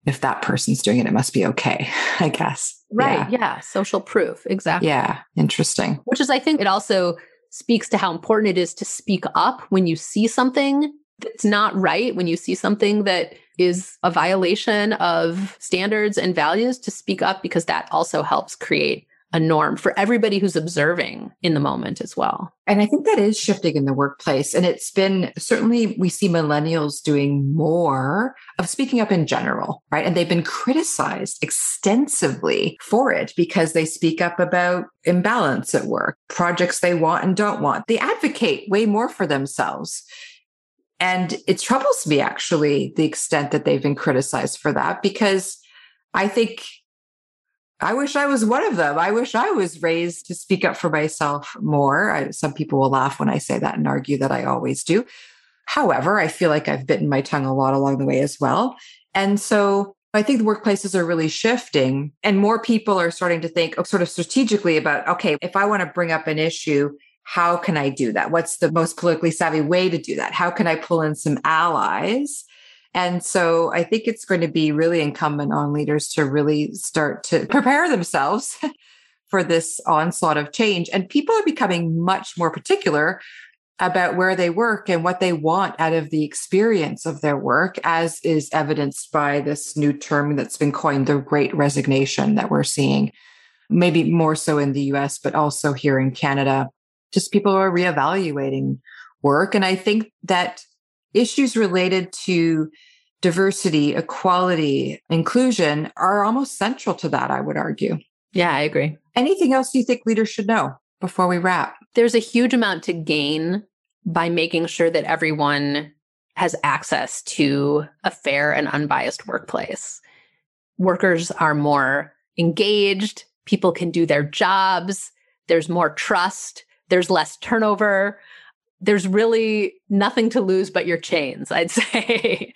if that person's doing it, it must be okay, I guess. Right. Yeah. yeah. Social proof. Exactly. Yeah. Interesting. Which is, I think it also speaks to how important it is to speak up when you see something that's not right, when you see something that is a violation of standards and values, to speak up because that also helps create a norm for everybody who's observing in the moment as well. And I think that is shifting in the workplace. And it's been certainly, we see millennials doing more of speaking up in general, right? And they've been criticized extensively for it because they speak up about imbalance at work, projects they want and don't want. They advocate way more for themselves. And it troubles me actually the extent that they've been criticized for that because I think I wish I was one of them. I wish I was raised to speak up for myself more. I, some people will laugh when I say that and argue that I always do. However, I feel like I've bitten my tongue a lot along the way as well. And so I think the workplaces are really shifting and more people are starting to think oh, sort of strategically about, okay, if I want to bring up an issue, how can I do that? What's the most politically savvy way to do that? How can I pull in some allies? And so I think it's going to be really incumbent on leaders to really start to prepare themselves for this onslaught of change. And people are becoming much more particular about where they work and what they want out of the experience of their work, as is evidenced by this new term that's been coined the great resignation that we're seeing, maybe more so in the US, but also here in Canada. Just people are reevaluating work. And I think that issues related to diversity, equality, inclusion are almost central to that, I would argue. Yeah, I agree. Anything else you think leaders should know before we wrap? There's a huge amount to gain by making sure that everyone has access to a fair and unbiased workplace. Workers are more engaged, people can do their jobs, there's more trust, there's less turnover there's really nothing to lose but your chains, I'd say.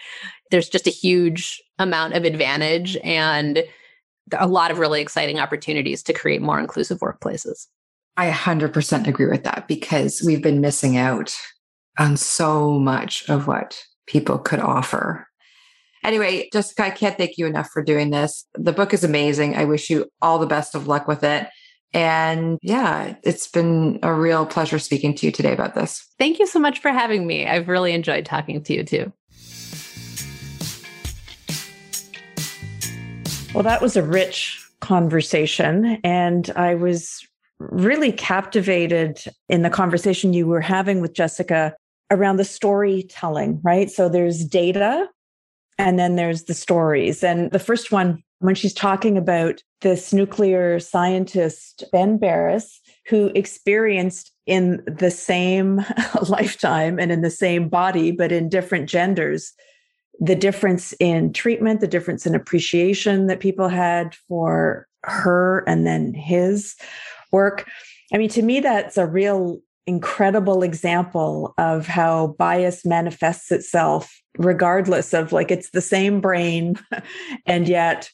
there's just a huge amount of advantage and a lot of really exciting opportunities to create more inclusive workplaces. I 100% agree with that because we've been missing out on so much of what people could offer. Anyway, Jessica, I can't thank you enough for doing this. The book is amazing. I wish you all the best of luck with it. And yeah, it's been a real pleasure speaking to you today about this. Thank you so much for having me. I've really enjoyed talking to you too. Well, that was a rich conversation. And I was really captivated in the conversation you were having with Jessica around the storytelling, right? So there's data and then there's the stories. And the first one when she's talking about this nuclear scientist, Ben Barres, who experienced in the same lifetime and in the same body, but in different genders, the difference in treatment, the difference in appreciation that people had for her and then his, work. I mean, to me, that's a real incredible example of how bias manifests itself regardless of like it's the same brain and yet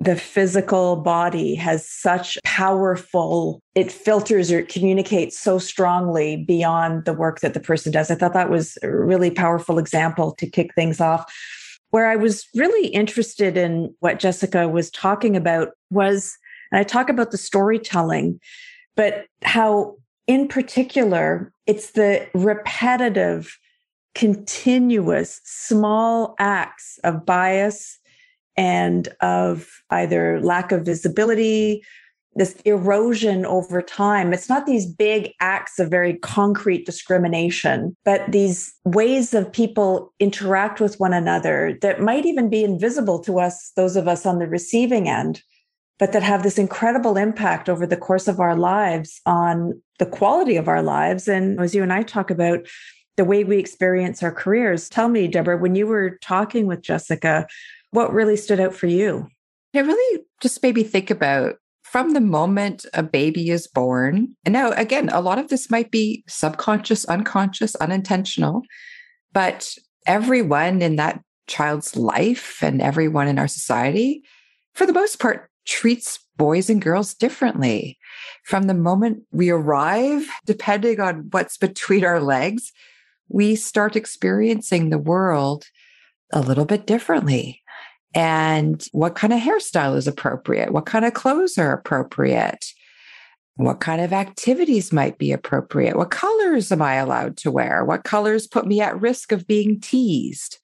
the physical body has such powerful it filters or it communicates so strongly beyond the work that the person does. I thought that was a really powerful example to kick things off. Where i was really interested in what jessica was talking about was and i talk about the storytelling but how in particular, it's the repetitive, continuous, small acts of bias and of either lack of visibility, this erosion over time. It's not these big acts of very concrete discrimination, but these ways of people interact with one another that might even be invisible to us, those of us on the receiving end but that have this incredible impact over the course of our lives on the quality of our lives. And as you and I talk about the way we experience our careers, tell me, Deborah, when you were talking with Jessica, what really stood out for you? It really just made me think about from the moment a baby is born. And now, again, a lot of this might be subconscious, unconscious, unintentional, but everyone in that child's life and everyone in our society, for the most part, treats boys and girls differently. From the moment we arrive, depending on what's between our legs, we start experiencing the world a little bit differently. And what kind of hairstyle is appropriate? What kind of clothes are appropriate? What kind of activities might be appropriate? What colors am I allowed to wear? What colors put me at risk of being teased?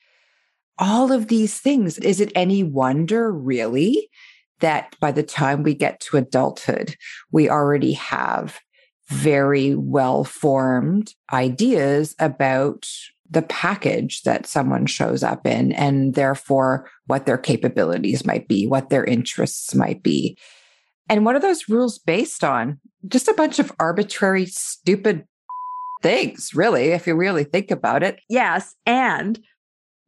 All of these things. Is it any wonder, really, that by the time we get to adulthood, we already have very well formed ideas about the package that someone shows up in, and therefore what their capabilities might be, what their interests might be. And what are those rules based on? Just a bunch of arbitrary, stupid things, really, if you really think about it. Yes. And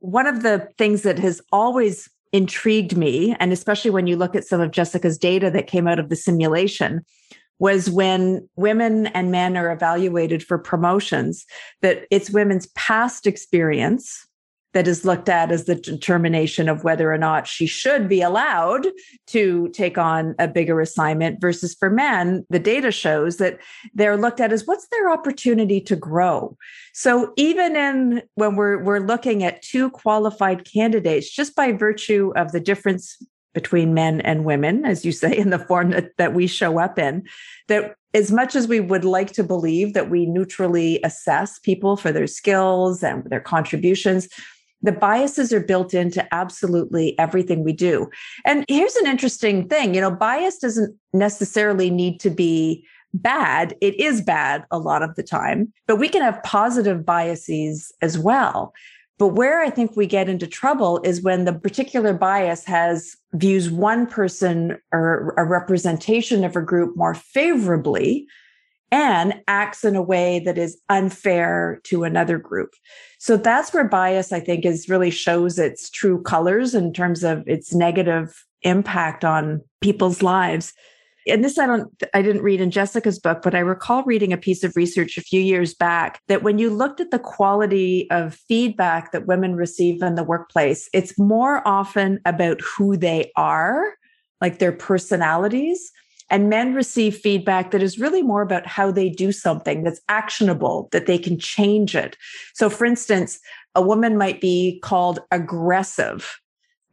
one of the things that has always intrigued me, and especially when you look at some of Jessica's data that came out of the simulation, was when women and men are evaluated for promotions, that it's women's past experience that is looked at as the determination of whether or not she should be allowed to take on a bigger assignment versus for men the data shows that they're looked at as what's their opportunity to grow. So even in when we're we're looking at two qualified candidates just by virtue of the difference between men and women as you say in the form that, that we show up in that as much as we would like to believe that we neutrally assess people for their skills and their contributions the biases are built into absolutely everything we do. And here's an interesting thing you know, bias doesn't necessarily need to be bad. It is bad a lot of the time, but we can have positive biases as well. But where I think we get into trouble is when the particular bias has views one person or a representation of a group more favorably and acts in a way that is unfair to another group. So that's where bias, I think, is really shows its true colors in terms of its negative impact on people's lives. And this I don't I didn't read in Jessica's book, but I recall reading a piece of research a few years back that when you looked at the quality of feedback that women receive in the workplace, it's more often about who they are, like their personalities, and men receive feedback that is really more about how they do something that's actionable, that they can change it. So, for instance, a woman might be called aggressive,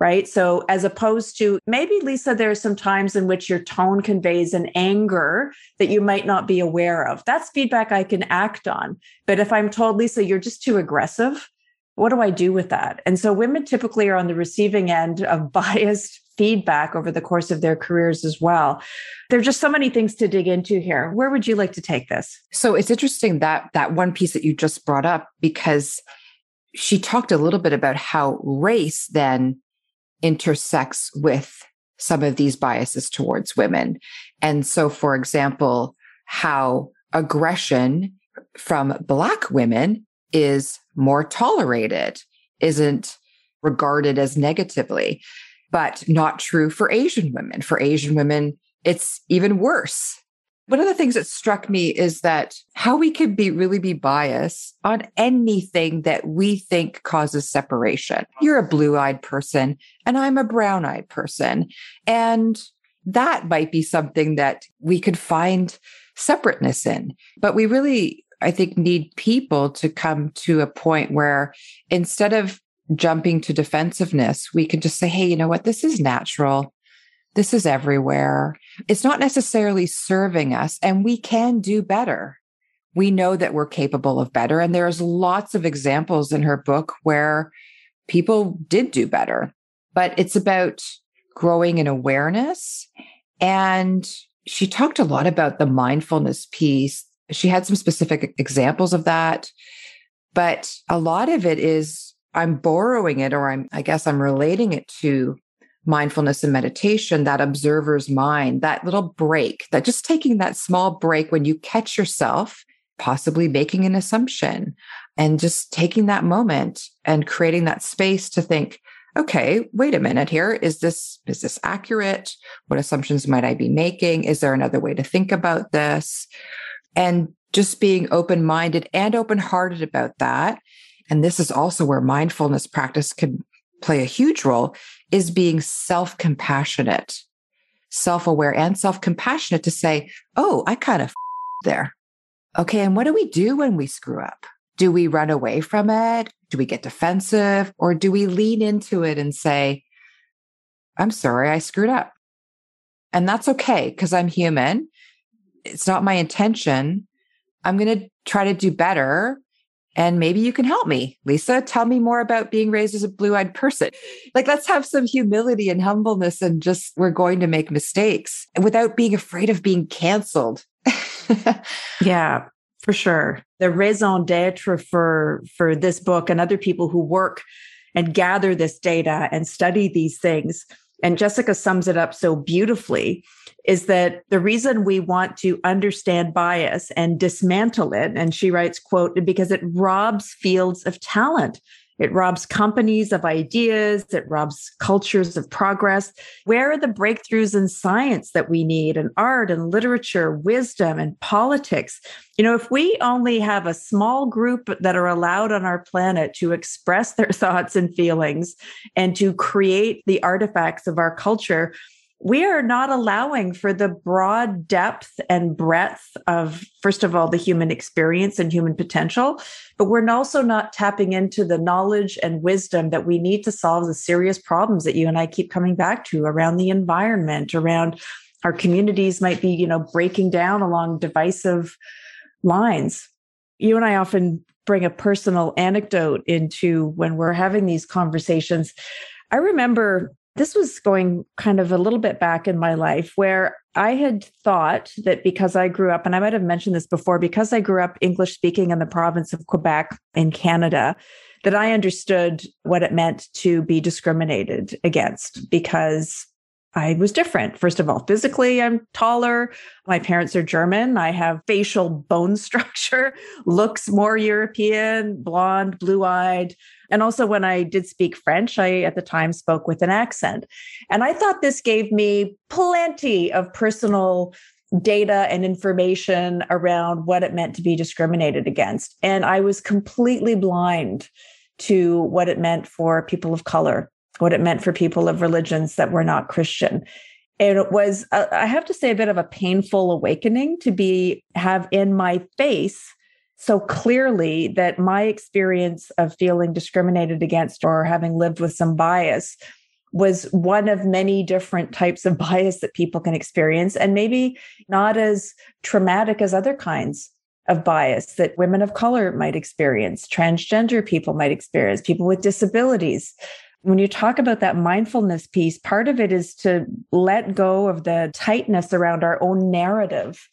right? So, as opposed to maybe, Lisa, there are some times in which your tone conveys an anger that you might not be aware of. That's feedback I can act on. But if I'm told, Lisa, you're just too aggressive, what do I do with that? And so women typically are on the receiving end of biased feedback over the course of their careers as well. There are just so many things to dig into here. Where would you like to take this? So it's interesting that that one piece that you just brought up because she talked a little bit about how race then intersects with some of these biases towards women. And so for example, how aggression from black women is more tolerated, isn't regarded as negatively but not true for Asian women. For Asian women, it's even worse. One of the things that struck me is that how we can be really be biased on anything that we think causes separation. You're a blue eyed person and I'm a brown eyed person. And that might be something that we could find separateness in. But we really, I think, need people to come to a point where instead of jumping to defensiveness, we can just say, hey, you know what? This is natural. This is everywhere. It's not necessarily serving us, and we can do better. We know that we're capable of better. And there's lots of examples in her book where people did do better, but it's about growing in awareness. And she talked a lot about the mindfulness piece. She had some specific examples of that, but a lot of it is I'm borrowing it or I'm, I guess I'm relating it to mindfulness and meditation, that observer's mind, that little break, that just taking that small break when you catch yourself possibly making an assumption and just taking that moment and creating that space to think, okay, wait a minute here. Is this, is this accurate? What assumptions might I be making? Is there another way to think about this? And just being open minded and open hearted about that. And this is also where mindfulness practice can play a huge role is being self compassionate, self aware, and self compassionate to say, oh, I kind of there. Okay. And what do we do when we screw up? Do we run away from it? Do we get defensive? Or do we lean into it and say, I'm sorry, I screwed up? And that's okay because I'm human. It's not my intention. I'm going to try to do better and maybe you can help me. Lisa, tell me more about being raised as a blue eyed person. Like, let's have some humility and humbleness and just we're going to make mistakes without being afraid of being canceled. yeah, for sure. The raison d'etre for, for this book and other people who work and gather this data and study these things. And Jessica sums it up so beautifully is that the reason we want to understand bias and dismantle it and she writes quote because it robs fields of talent it robs companies of ideas. It robs cultures of progress. Where are the breakthroughs in science that we need and art and literature wisdom and politics? You know if we only have a small group that are allowed on our planet to express their thoughts and feelings and to create the artifacts of our culture we are not allowing for the broad depth and breadth of, first of all, the human experience and human potential, but we're also not tapping into the knowledge and wisdom that we need to solve the serious problems that you and I keep coming back to around the environment, around our communities might be, you know, breaking down along divisive lines. You and I often bring a personal anecdote into when we're having these conversations. I remember this was going kind of a little bit back in my life where I had thought that because I grew up, and I might have mentioned this before, because I grew up English speaking in the province of Quebec in Canada, that I understood what it meant to be discriminated against because I was different. First of all, physically, I'm taller. My parents are German. I have facial bone structure, looks more European, blonde, blue eyed. And also, when I did speak French, I at the time spoke with an accent. And I thought this gave me plenty of personal data and information around what it meant to be discriminated against. And I was completely blind to what it meant for people of color, what it meant for people of religions that were not Christian. And it was, I have to say, a bit of a painful awakening to be have in my face so clearly that my experience of feeling discriminated against or having lived with some bias was one of many different types of bias that people can experience, and maybe not as traumatic as other kinds of bias that women of color might experience, transgender people might experience, people with disabilities. When you talk about that mindfulness piece, part of it is to let go of the tightness around our own narrative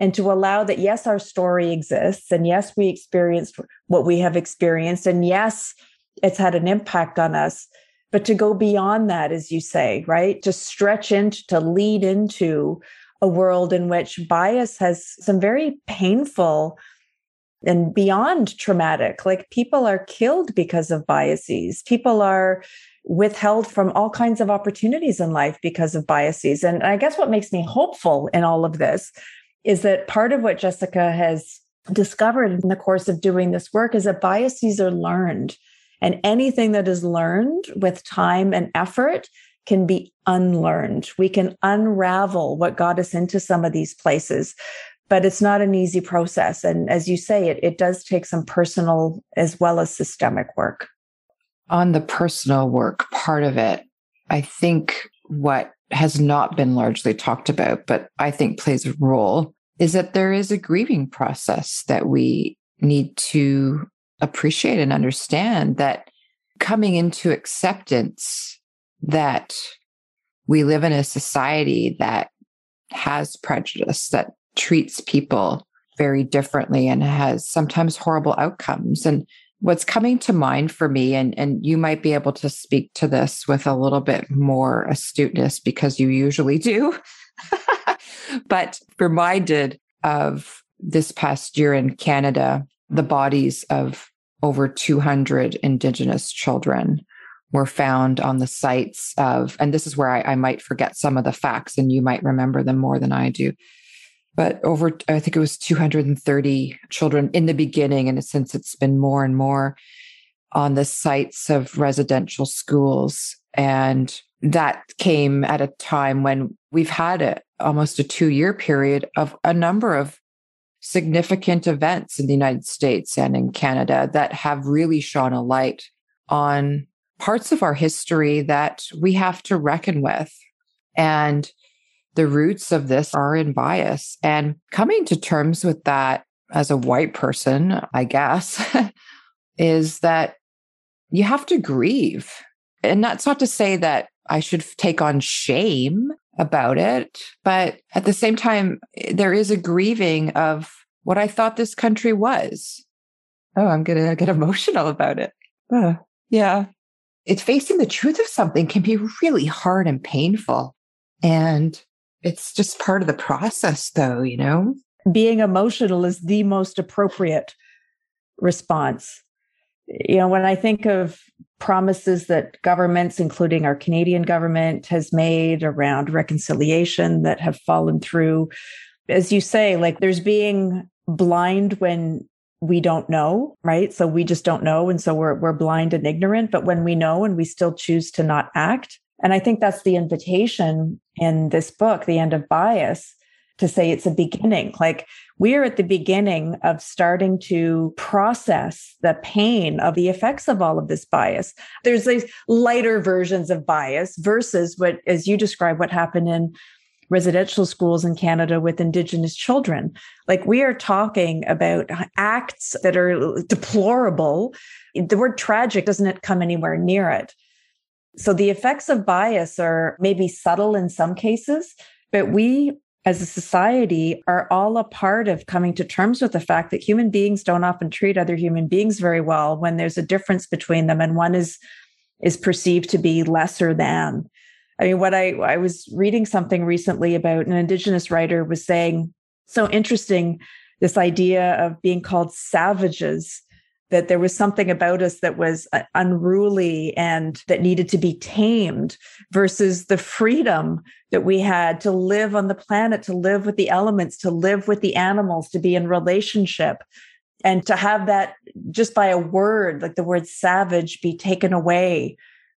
and to allow that yes our story exists and yes we experienced what we have experienced and yes it's had an impact on us. But to go beyond that as you say right? To stretch into to lead into a world in which bias has some very painful and beyond traumatic like people are killed because of biases people are withheld from all kinds of opportunities in life because of biases and i guess what makes me hopeful in all of this is that part of what Jessica has discovered in the course of doing this work is that biases are learned. And anything that is learned with time and effort can be unlearned. We can unravel what got us into some of these places, but it's not an easy process. And as you say, it, it does take some personal as well as systemic work. On the personal work part of it, I think what has not been largely talked about, but I think plays a role is that there is a grieving process that we need to appreciate and understand that coming into acceptance that we live in a society that has prejudice, that treats people very differently and has sometimes horrible outcomes. And what's coming to mind for me, and, and you might be able to speak to this with a little bit more astuteness because you usually do, but reminded of this past year in Canada, the bodies of over 200 Indigenous children were found on the sites of, and this is where I, I, might forget some of the facts and you might remember them more than I do. But over, I think it was 230 children in the beginning. And since it's been more and more on the sites of residential schools. And that came at a time when we've had a, almost a two year period of a number of significant events in the United States and in Canada that have really shone a light on parts of our history that we have to reckon with. And the roots of this are in bias. And coming to terms with that as a white person, I guess, is that you have to grieve. And that's not to say that I should take on shame about it. But at the same time, there is a grieving of what I thought this country was. Oh, I'm going to get emotional about it. Uh, yeah. It's facing the truth of something can be really hard and painful. And it's just part of the process, though, you know? Being emotional is the most appropriate response. You know, when I think of promises that governments, including our Canadian government, has made around reconciliation that have fallen through. As you say, like there's being blind when we don't know, right? So we just don't know. And so we're, we're blind and ignorant. But when we know and we still choose to not act. And I think that's the invitation in this book, The End of Bias, to say it's a beginning. Like we're at the beginning of starting to process the pain of the effects of all of this bias. There's these lighter versions of bias versus what, as you describe, what happened in residential schools in Canada with Indigenous children. Like we are talking about acts that are deplorable. The word tragic doesn't come anywhere near it. So the effects of bias are maybe subtle in some cases, but we as a society are all a part of coming to terms with the fact that human beings don't often treat other human beings very well when there's a difference between them and one is is perceived to be lesser than. I mean what i i was reading something recently about an indigenous writer was saying so interesting this idea of being called savages that there was something about us that was uh, unruly and that needed to be tamed versus the freedom that we had to live on the planet, to live with the elements, to live with the animals, to be in relationship. And to have that just by a word, like the word savage, be taken away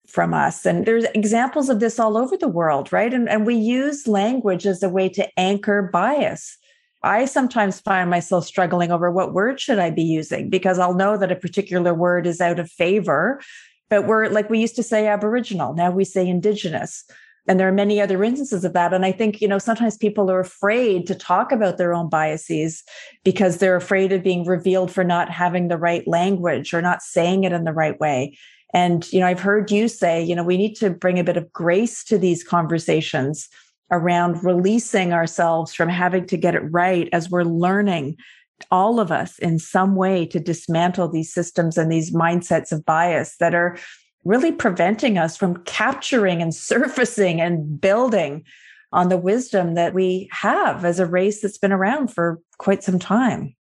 from us. And there's examples of this all over the world, right? And, and we use language as a way to anchor bias I sometimes find myself struggling over what word should I be using because I'll know that a particular word is out of favor. But we're like we used to say Aboriginal, now we say Indigenous. And there are many other instances of that. And I think, you know, sometimes people are afraid to talk about their own biases because they're afraid of being revealed for not having the right language or not saying it in the right way. And, you know, I've heard you say, you know, we need to bring a bit of grace to these conversations around releasing ourselves from having to get it right as we're learning all of us in some way to dismantle these systems and these mindsets of bias that are really preventing us from capturing and surfacing and building on the wisdom that we have as a race that's been around for quite some time.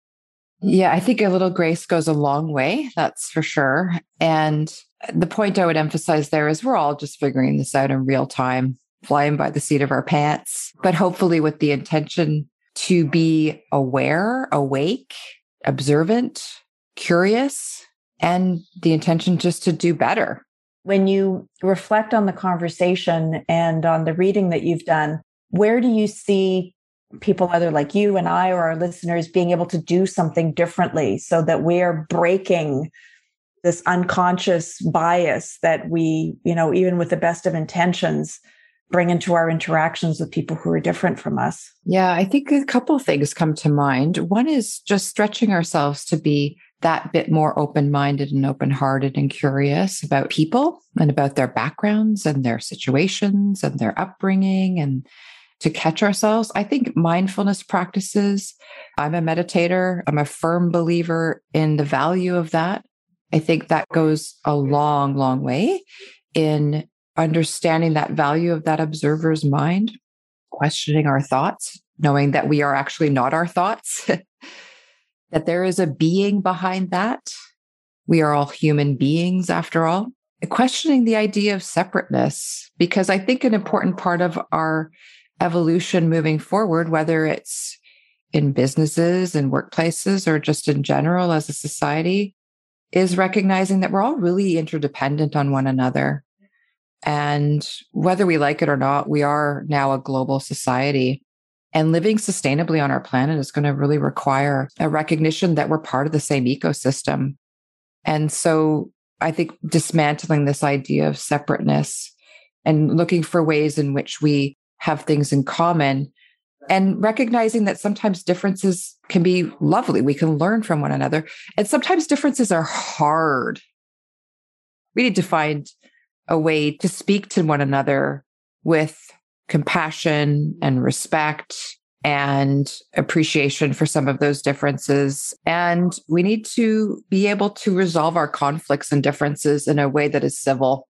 Yeah, I think a little grace goes a long way, that's for sure. And the point I would emphasize there is we're all just figuring this out in real time flying by the seat of our pants, but hopefully with the intention to be aware, awake, observant, curious, and the intention just to do better. When you reflect on the conversation and on the reading that you've done, where do you see people, either like you and I or our listeners, being able to do something differently so that we are breaking this unconscious bias that we, you know, even with the best of intentions, bring into our interactions with people who are different from us? Yeah, I think a couple things come to mind. One is just stretching ourselves to be that bit more open minded and open hearted and curious about people and about their backgrounds and their situations and their upbringing and to catch ourselves. I think mindfulness practices, I'm a meditator, I'm a firm believer in the value of that. I think that goes a long, long way in understanding that value of that observer's mind, questioning our thoughts, knowing that we are actually not our thoughts, that there is a being behind that. We are all human beings after all. Questioning the idea of separateness, because I think an important part of our evolution moving forward, whether it's in businesses and workplaces or just in general as a society, is recognizing that we're all really interdependent on one another. And whether we like it or not, we are now a global society. And living sustainably on our planet is going to really require a recognition that we're part of the same ecosystem. And so I think dismantling this idea of separateness and looking for ways in which we have things in common and recognizing that sometimes differences can be lovely. We can learn from one another. And sometimes differences are hard. We need to find a way to speak to one another with compassion and respect and appreciation for some of those differences. And we need to be able to resolve our conflicts and differences in a way that is civil.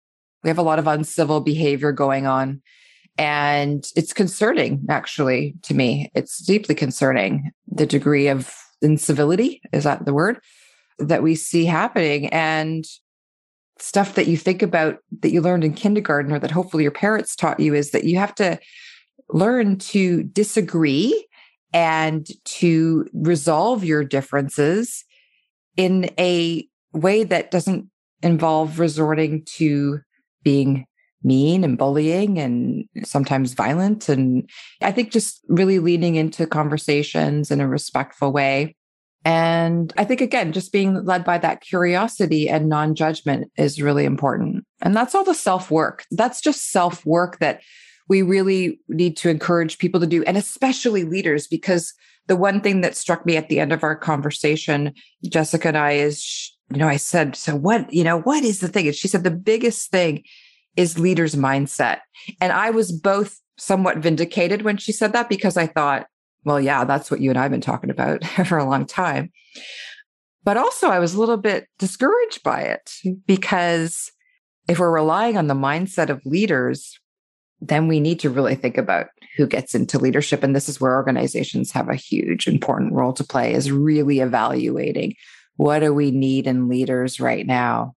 We have a lot of uncivil behavior going on. And it's concerning, actually, to me. It's deeply concerning the degree of incivility, is that the word, that we see happening. And stuff that you think about that you learned in kindergarten or that hopefully your parents taught you is that you have to learn to disagree and to resolve your differences in a way that doesn't involve resorting to being mean and bullying and sometimes violent. And I think just really leaning into conversations in a respectful way and I think, again, just being led by that curiosity and non judgment is really important. And that's all the self work. That's just self work that we really need to encourage people to do, and especially leaders, because the one thing that struck me at the end of our conversation, Jessica and I, is, you know, I said, So what, you know, what is the thing? And she said, The biggest thing is leaders' mindset. And I was both somewhat vindicated when she said that because I thought, well, yeah, that's what you and I have been talking about for a long time. But also, I was a little bit discouraged by it because if we're relying on the mindset of leaders, then we need to really think about who gets into leadership. And this is where organizations have a huge, important role to play is really evaluating what do we need in leaders right now?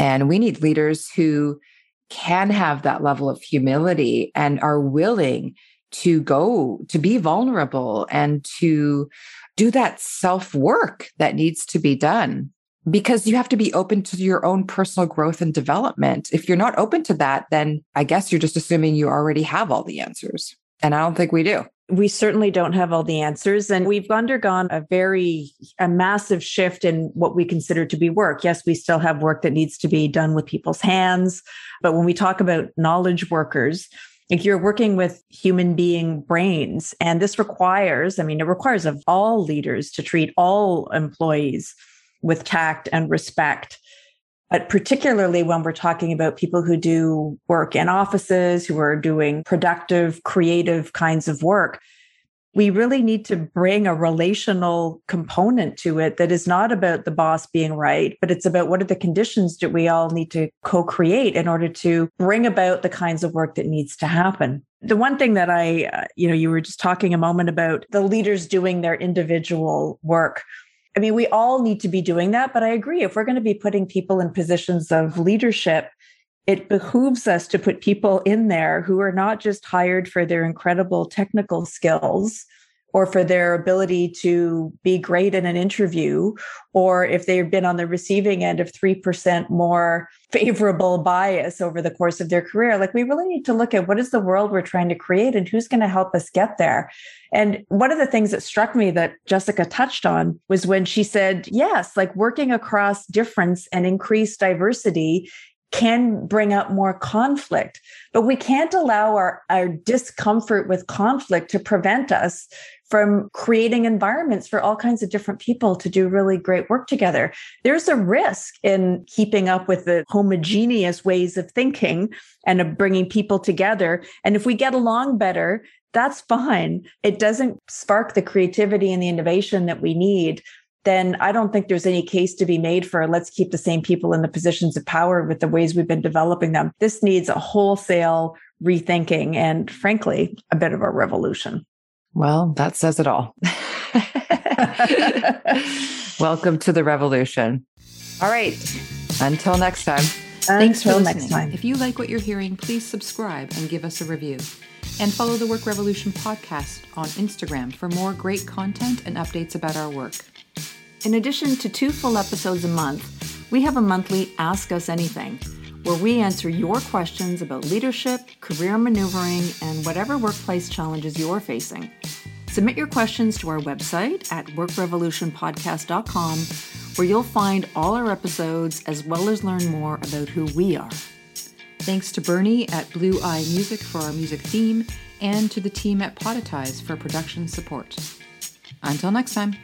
And we need leaders who can have that level of humility and are willing to go to be vulnerable and to do that self work that needs to be done because you have to be open to your own personal growth and development. If you're not open to that, then I guess you're just assuming you already have all the answers. And I don't think we do. We certainly don't have all the answers. And we've undergone a very, a massive shift in what we consider to be work. Yes, we still have work that needs to be done with people's hands. But when we talk about knowledge workers, like you're working with human being brains. And this requires, I mean, it requires of all leaders to treat all employees with tact and respect. But particularly when we're talking about people who do work in offices, who are doing productive, creative kinds of work, we really need to bring a relational component to it that is not about the boss being right, but it's about what are the conditions that we all need to co create in order to bring about the kinds of work that needs to happen. The one thing that I, uh, you know, you were just talking a moment about the leaders doing their individual work. I mean, we all need to be doing that, but I agree. If we're going to be putting people in positions of leadership, it behooves us to put people in there who are not just hired for their incredible technical skills or for their ability to be great in an interview, or if they've been on the receiving end of 3% more favorable bias over the course of their career. Like we really need to look at what is the world we're trying to create and who's going to help us get there. And one of the things that struck me that Jessica touched on was when she said, yes, like working across difference and increased diversity can bring up more conflict, but we can't allow our, our discomfort with conflict to prevent us from creating environments for all kinds of different people to do really great work together. There's a risk in keeping up with the homogeneous ways of thinking and of bringing people together. And if we get along better, that's fine. It doesn't spark the creativity and the innovation that we need then I don't think there's any case to be made for let's keep the same people in the positions of power with the ways we've been developing them. This needs a wholesale rethinking and, frankly, a bit of a revolution. Well, that says it all. Welcome to the revolution. All right. Until next time. Thanks Until for listening. next time. If you like what you're hearing, please subscribe and give us a review. And follow the Work Revolution podcast on Instagram for more great content and updates about our work. In addition to two full episodes a month, we have a monthly Ask Us Anything, where we answer your questions about leadership, career maneuvering, and whatever workplace challenges you're facing. Submit your questions to our website at workrevolutionpodcast.com, where you'll find all our episodes as well as learn more about who we are. Thanks to Bernie at Blue Eye Music for our music theme, and to the team at Podetize for production support. Until next time.